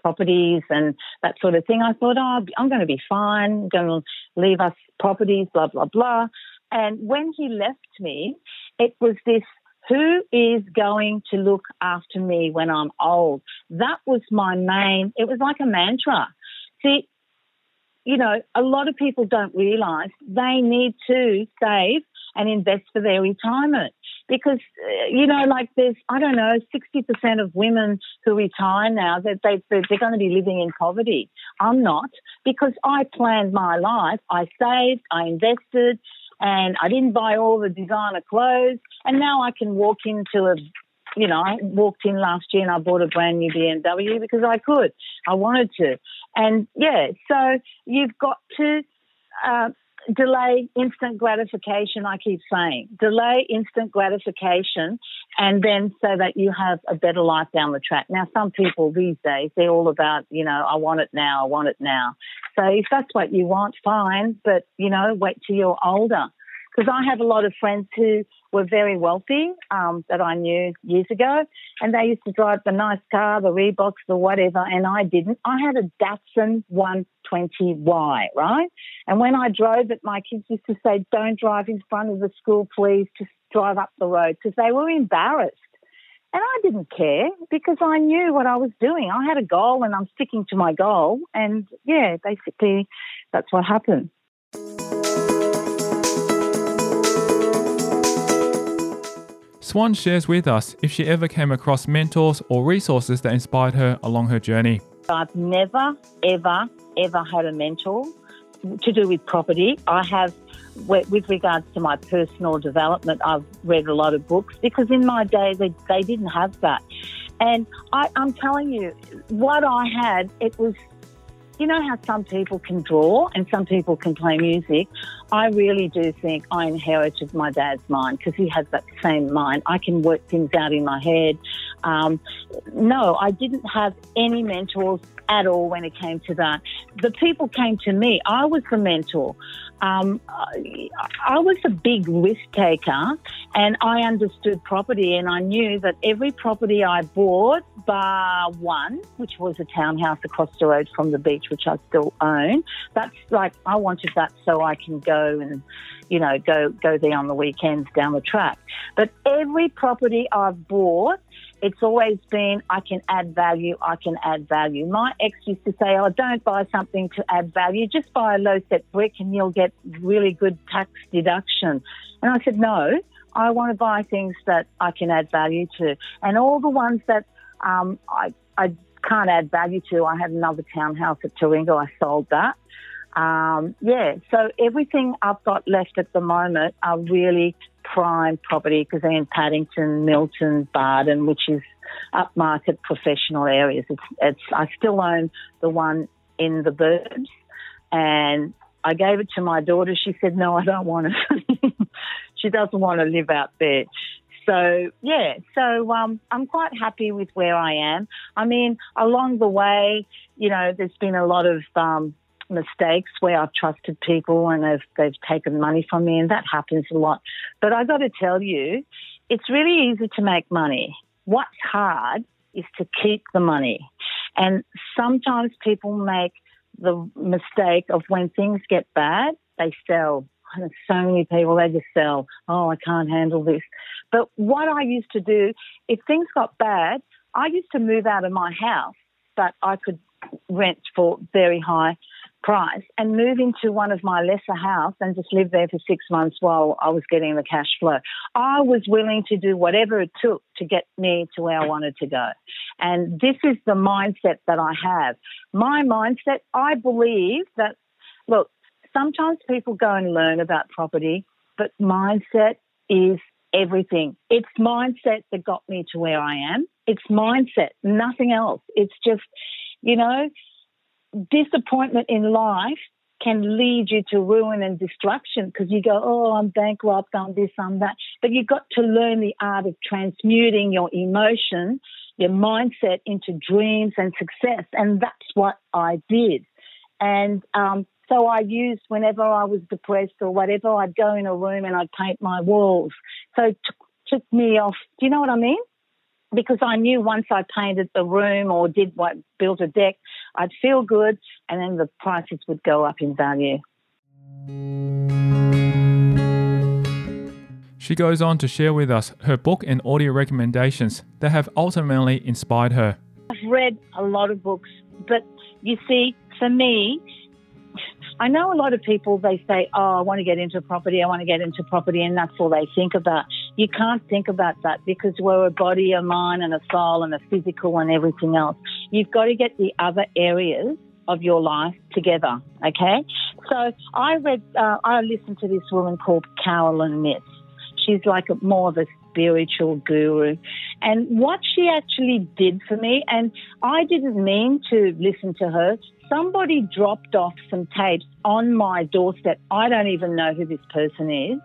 A: properties and that sort of thing. I thought, oh, I'm going to be fine, going to leave us properties, blah, blah, blah. And when he left me, it was this who is going to look after me when I'm old? That was my main, it was like a mantra. See, you know, a lot of people don't realize they need to save and invest for their retirement because uh, you know like there's i don't know 60% of women who retire now that they, they're, they're going to be living in poverty i'm not because i planned my life i saved i invested and i didn't buy all the designer clothes and now i can walk into a you know, I walked in last year and I bought a brand new BMW because I could. I wanted to. And yeah, so you've got to uh, delay instant gratification, I keep saying. Delay instant gratification and then so that you have a better life down the track. Now, some people these days, they're all about, you know, I want it now, I want it now. So if that's what you want, fine, but, you know, wait till you're older. Because I have a lot of friends who were very wealthy um, that I knew years ago, and they used to drive the nice car, the Reeboks, the whatever, and I didn't. I had a Datsun 120Y, right? And when I drove it, my kids used to say, "Don't drive in front of the school, please. Just drive up the road," because they were embarrassed. And I didn't care because I knew what I was doing. I had a goal and I'm sticking to my goal. And yeah, basically, that's what happened.
B: Swan shares with us if she ever came across mentors or resources that inspired her along her journey.
A: I've never, ever, ever had a mentor to do with property. I have, with regards to my personal development, I've read a lot of books because in my day they, they didn't have that. And I, I'm telling you, what I had, it was you know how some people can draw and some people can play music? I really do think I inherited my dad's mind because he has that same mind. I can work things out in my head. Um, no, I didn't have any mentors at all when it came to that. The people came to me. I was the mentor. Um, I was a big risk taker and I understood property and I knew that every property I bought, bar one, which was a townhouse across the road from the beach, which I still own, that's like, I wanted that so I can go and, you know, go, go there on the weekends down the track. But every property I've bought, it's always been I can add value, I can add value. My ex used to say, Oh, don't buy something to add value, just buy a low set brick and you'll get really good tax deduction. And I said, No, I want to buy things that I can add value to. And all the ones that um, I, I can't add value to, I had another townhouse at Taringa, I sold that. Um, yeah, so everything I've got left at the moment are really prime property because in Paddington, Milton, Bardon, which is upmarket professional areas. It's, it's I still own the one in the Burbs, and I gave it to my daughter. She said, "No, I don't want it. she doesn't want to live out there." So yeah, so um, I'm quite happy with where I am. I mean, along the way, you know, there's been a lot of um, mistakes where I've trusted people and they've they've taken money from me, and that happens a lot. But I got to tell you, it's really easy to make money. What's hard is to keep the money, and sometimes people make the mistake of when things get bad, they sell. And so many people, they just sell. Oh, I can't handle this. But what I used to do, if things got bad, I used to move out of my house, but I could rent for very high price and move into one of my lesser house and just live there for six months while I was getting the cash flow. I was willing to do whatever it took to get me to where I wanted to go. And this is the mindset that I have. My mindset, I believe that, look, sometimes people go and learn about property, but mindset is everything. It's mindset that got me to where I am. It's mindset, nothing else. It's just, you know, disappointment in life can lead you to ruin and destruction because you go, oh, I'm bankrupt, I'm this, I'm that. But you've got to learn the art of transmuting your emotion, your mindset into dreams and success. And that's what I did. And um, so I used whenever I was depressed or whatever, I'd go in a room and I'd paint my walls. So it took me off. Do you know what I mean? Because I knew once I painted the room or did what built a deck, I'd feel good, and then the prices would go up in value.
B: She goes on to share with us her book and audio recommendations that have ultimately inspired her.
A: I've read a lot of books, but you see, for me, I know a lot of people, they say, oh, I want to get into property, I want to get into property, and that's all they think about. You can't think about that because we're a body, a mind, and a soul, and a physical, and everything else. You've got to get the other areas of your life together, okay? So I read, uh, I listened to this woman called Caroline Myss. She's like a, more of a spiritual guru. And what she actually did for me, and I didn't mean to listen to her, somebody dropped off some tapes on my doorstep. I don't even know who this person is.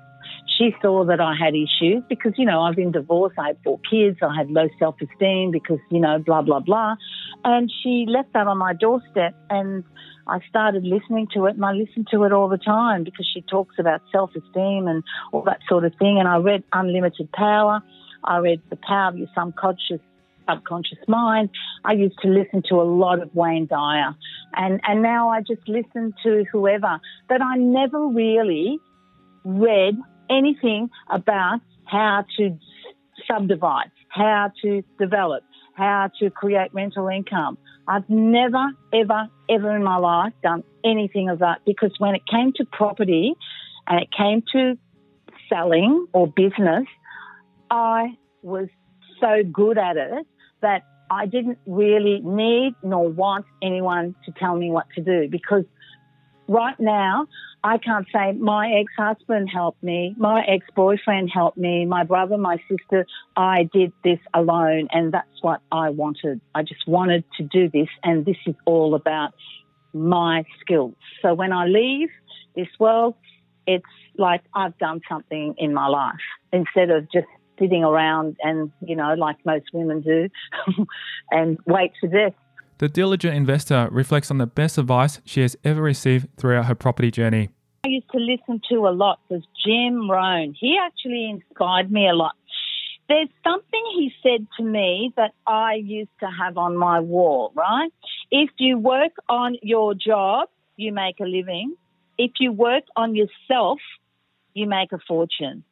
A: She saw that I had issues because, you know, I've been divorced, I had four kids, I had low self esteem because, you know, blah, blah, blah. And she left that on my doorstep and I started listening to it and I listened to it all the time because she talks about self esteem and all that sort of thing. And I read Unlimited Power. I read The Power of Your Subconscious subconscious mind. I used to listen to a lot of Wayne Dyer, and and now I just listen to whoever. But I never really read anything about how to subdivide, how to develop, how to create rental income. I've never, ever, ever in my life done anything of that because when it came to property and it came to selling or business, I was so good at it that I didn't really need nor want anyone to tell me what to do because right now I can't say my ex husband helped me, my ex boyfriend helped me, my brother, my sister. I did this alone, and that's what I wanted. I just wanted to do this, and this is all about my skills. So when I leave this world, it's like I've done something in my life instead of just sitting around and, you know, like most women do, and wait for death.
B: The diligent investor reflects on the best advice she has ever received throughout her property journey.
A: I used to listen to a lot was Jim Rohn. He actually inspired me a lot. There's something he said to me that I used to have on my wall, right? If you work on your job, you make a living. If you work on yourself, you make a fortune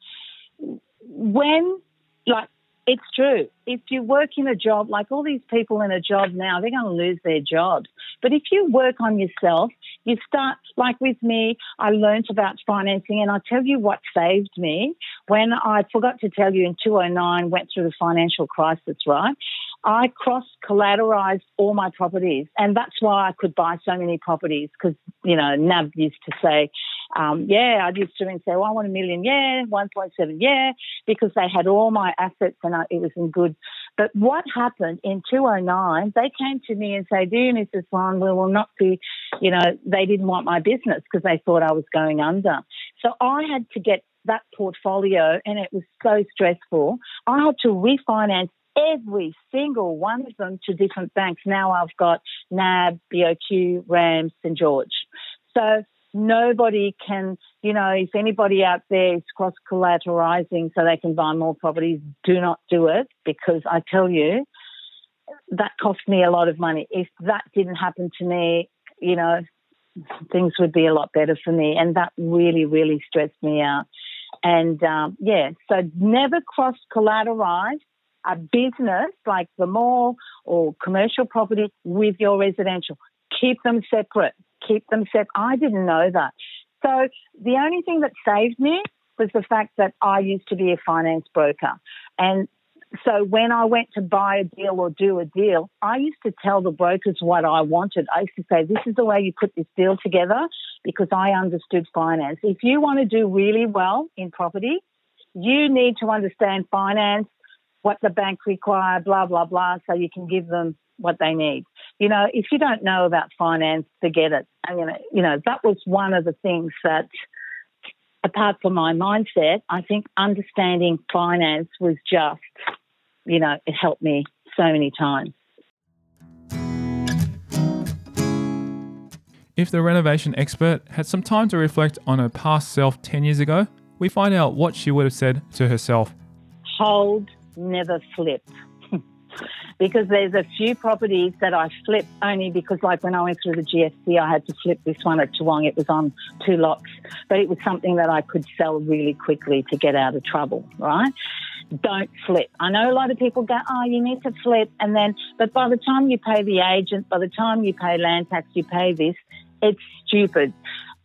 A: when, like, it's true. If you work in a job, like all these people in a job now, they're going to lose their jobs. But if you work on yourself, you start, like with me, I learned about financing and I tell you what saved me when I forgot to tell you in 2009, went through the financial crisis, right? I cross collateralized all my properties, and that's why I could buy so many properties because, you know, NAB used to say, um, yeah, I used to say, well, I want a million, yeah, 1.7, yeah, because they had all my assets and I, it was in good. But what happened in 2009, they came to me and said, dear Mrs. Swan, we will not be, you know, they didn't want my business because they thought I was going under. So I had to get that portfolio and it was so stressful. I had to refinance every single one of them to different banks. Now I've got NAB, BOQ, RAMS, St George. So nobody can, you know, if anybody out there is cross collateralizing so they can buy more properties, do not do it because I tell you, that cost me a lot of money. If that didn't happen to me, you know, things would be a lot better for me. And that really, really stressed me out. And um, yeah, so never cross collateralize a business like the mall or commercial property with your residential. Keep them separate. Keep them separate. I didn't know that. So the only thing that saved me was the fact that I used to be a finance broker. And so when I went to buy a deal or do a deal, I used to tell the brokers what I wanted. I used to say, this is the way you put this deal together because I understood finance. If you want to do really well in property, you need to understand finance what the bank require, blah, blah, blah, so you can give them what they need. You know, if you don't know about finance, forget it. And, you know, you know, that was one of the things that, apart from my mindset, I think understanding finance was just, you know, it helped me so many times.
B: If the renovation expert had some time to reflect on her past self 10 years ago, we find out what she would have said to herself.
A: Hold, never flip. Because there's a few properties that I flipped only because, like when I went through the GFC, I had to flip this one at Toowong. It was on two lots, but it was something that I could sell really quickly to get out of trouble, right? Don't flip. I know a lot of people go, oh, you need to flip. And then, but by the time you pay the agent, by the time you pay land tax, you pay this, it's stupid.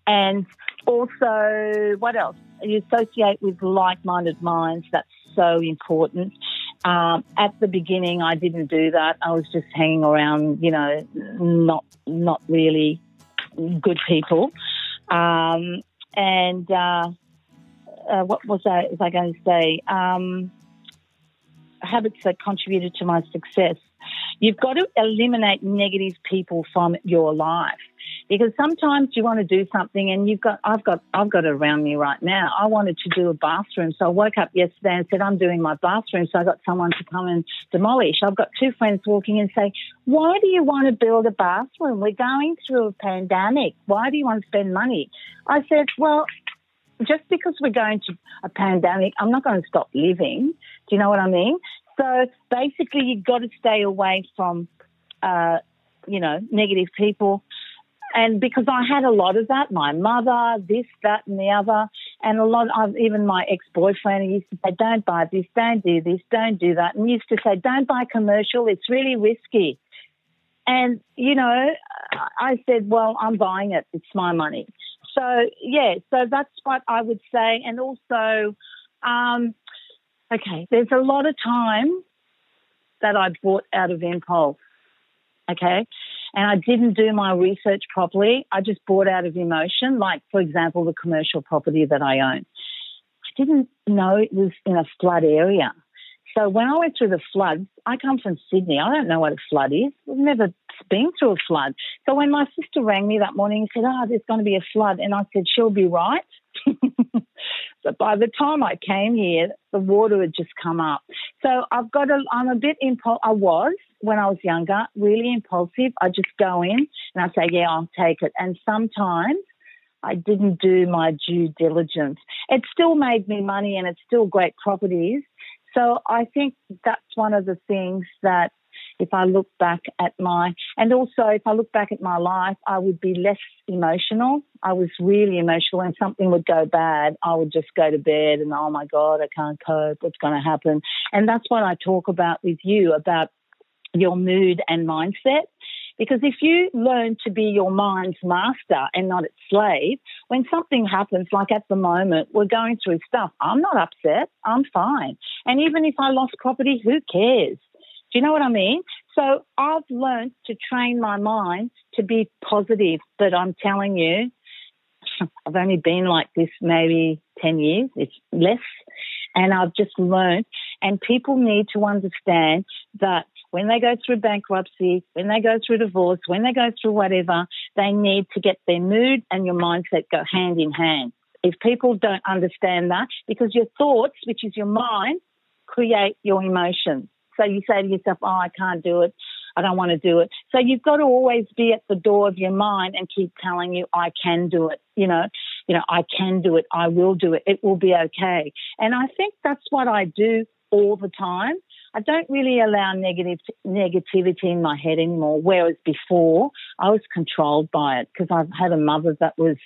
A: And also, what else? You associate with like minded minds. That's so important. Um, at the beginning, I didn't do that. I was just hanging around, you know, not not really good people. Um, and uh, uh, what was I, was I going to say? Um, habits that contributed to my success. You've got to eliminate negative people from your life because sometimes you want to do something and you've got I've got I've got it around me right now. I wanted to do a bathroom, so I woke up yesterday and said I'm doing my bathroom. So I got someone to come and demolish. I've got two friends walking and say, "Why do you want to build a bathroom? We're going through a pandemic. Why do you want to spend money?" I said, "Well." Just because we're going to a pandemic, I'm not going to stop living. Do you know what I mean? So basically, you've got to stay away from, uh, you know, negative people and because I had a lot of that, my mother, this, that, and the other, and a lot of even my ex boyfriend used to say, Don't buy this, don't do this, don't do that. And used to say, Don't buy commercial, it's really risky. And, you know, I said, Well, I'm buying it, it's my money. So, yeah, so that's what I would say. And also, um, okay, there's a lot of time that I bought out of impulse. Okay and I didn't do my research properly. I just bought out of emotion, like, for example, the commercial property that I own. I didn't know it was in a flood area. So when I went through the floods, I come from Sydney. I don't know what a flood is. I've never been through a flood. So when my sister rang me that morning and said, Oh, there's going to be a flood, and I said, She'll be right. but by the time I came here, the water had just come up. So I've got a, I'm a bit impulsive. I was when I was younger, really impulsive. I just go in and I say, Yeah, I'll take it. And sometimes I didn't do my due diligence. It still made me money and it's still great properties. So I think that's one of the things that if I look back at my, and also if I look back at my life, I would be less emotional. I was really emotional. When something would go bad, I would just go to bed and, oh my God, I can't cope. What's going to happen? And that's what I talk about with you about your mood and mindset. Because if you learn to be your mind's master and not its slave, when something happens, like at the moment, we're going through stuff, I'm not upset, I'm fine. And even if I lost property, who cares? Do you know what I mean? So I've learned to train my mind to be positive, but I'm telling you, I've only been like this maybe 10 years, it's less. And I've just learned, and people need to understand that when they go through bankruptcy, when they go through divorce, when they go through whatever, they need to get their mood and your mindset go hand in hand. If people don't understand that, because your thoughts, which is your mind, create your emotions. So you say to yourself, oh, I can't do it. I don't want to do it. So you've got to always be at the door of your mind and keep telling you, I can do it. You know, you know, I can do it. I will do it. It will be okay. And I think that's what I do all the time. I don't really allow negative negativity in my head anymore. Whereas before, I was controlled by it because I've had a mother that was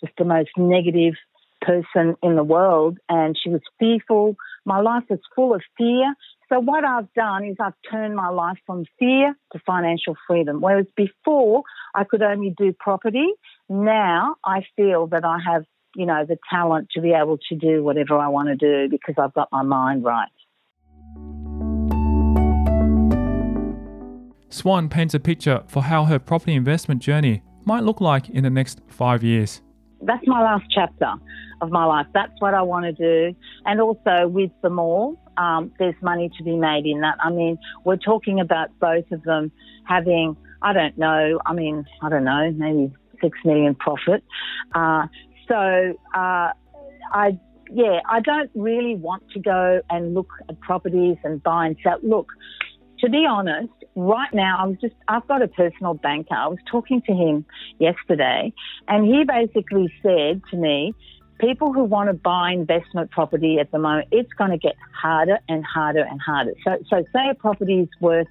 A: just the most negative person in the world, and she was fearful. My life was full of fear, so what I've done is I've turned my life from fear to financial freedom. Whereas before I could only do property, now I feel that I have, you know, the talent to be able to do whatever I want to do because I've got my mind right.
B: Swan paints a picture for how her property investment journey might look like in the next five years.
A: That's my last chapter of my life. That's what I want to do. And also with the mall, um, there's money to be made in that. I mean, we're talking about both of them having, I don't know, I mean, I don't know, maybe six million profit. Uh, so uh, I, yeah, I don't really want to go and look at properties and buy and sell. Look, to be honest, right now, I was just, I've got a personal banker. I was talking to him yesterday, and he basically said to me, people who want to buy investment property at the moment, it's going to get harder and harder and harder. So, so say a property is worth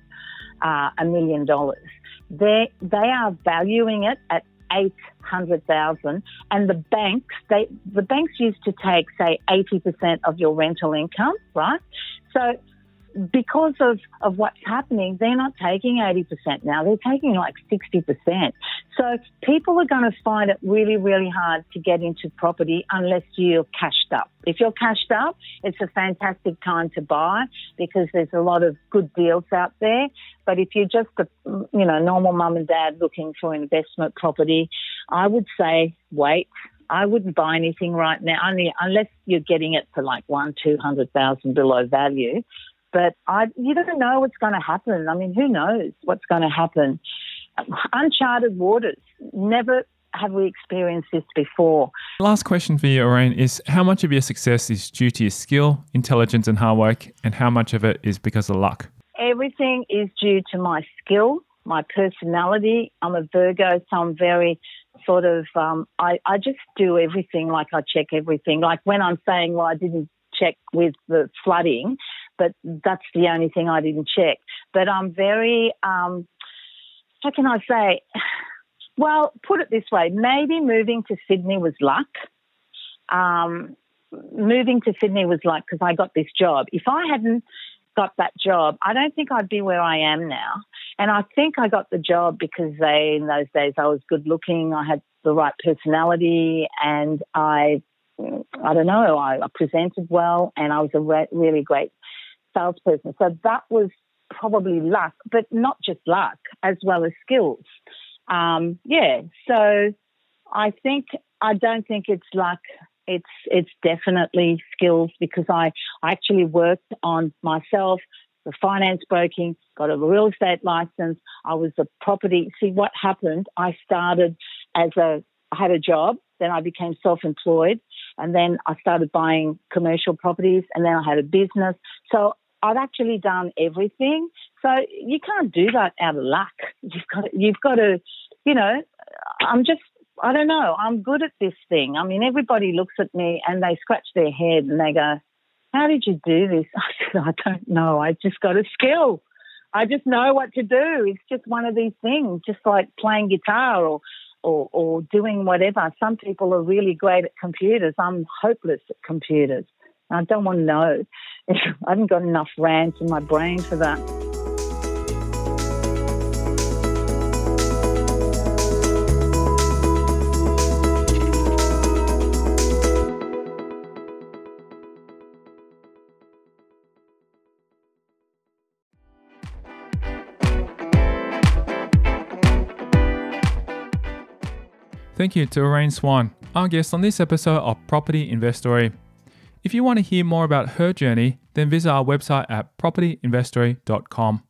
A: uh, a million dollars. They, they are valuing it at 800,000 and the banks they the banks used to take say 80% of your rental income right so because of, of what's happening, they're not taking 80% now. They're taking like 60%. So people are going to find it really, really hard to get into property unless you're cashed up. If you're cashed up, it's a fantastic time to buy because there's a lot of good deals out there. But if you're just a, you know, normal mum and dad looking for investment property, I would say wait. I wouldn't buy anything right now, only unless you're getting it for like one, two hundred thousand below value. But I, you don't know what's going to happen. I mean, who knows what's going to happen? Uncharted waters. Never have we experienced this before.
B: Last question for you, Orane, is how much of your success is due to your skill, intelligence, and hard work, and how much of it is because of luck?
A: Everything is due to my skill, my personality. I'm a Virgo, so I'm very sort of, um, I, I just do everything like I check everything. Like when I'm saying, well, I didn't check with the flooding, but that's the only thing I didn't check. But I'm very, um, how can I say? Well, put it this way maybe moving to Sydney was luck. Um, moving to Sydney was luck because I got this job. If I hadn't got that job, I don't think I'd be where I am now. And I think I got the job because they, in those days, I was good looking, I had the right personality, and I, I don't know, I, I presented well, and I was a re- really great salesperson. So that was probably luck, but not just luck, as well as skills. Um, yeah, so I think I don't think it's luck. It's it's definitely skills because I, I actually worked on myself, the finance broking, got a real estate license. I was a property. See what happened? I started as a I had a job, then I became self-employed, and then I started buying commercial properties, and then I had a business. So I've actually done everything. So you can't do that out of luck. You've got to, you've got to, you know, I'm just I don't know. I'm good at this thing. I mean, everybody looks at me and they scratch their head and they go, "How did you do this?" I said, "I don't know. I just got a skill. I just know what to do. It's just one of these things, just like playing guitar or." Or, or doing whatever. Some people are really great at computers. I'm hopeless at computers. I don't want to know. I haven't got enough rants in my brain for that.
B: Thank you to Orane Swan, our guest on this episode of Property Investory. If you want to hear more about her journey, then visit our website at propertyinvestory.com.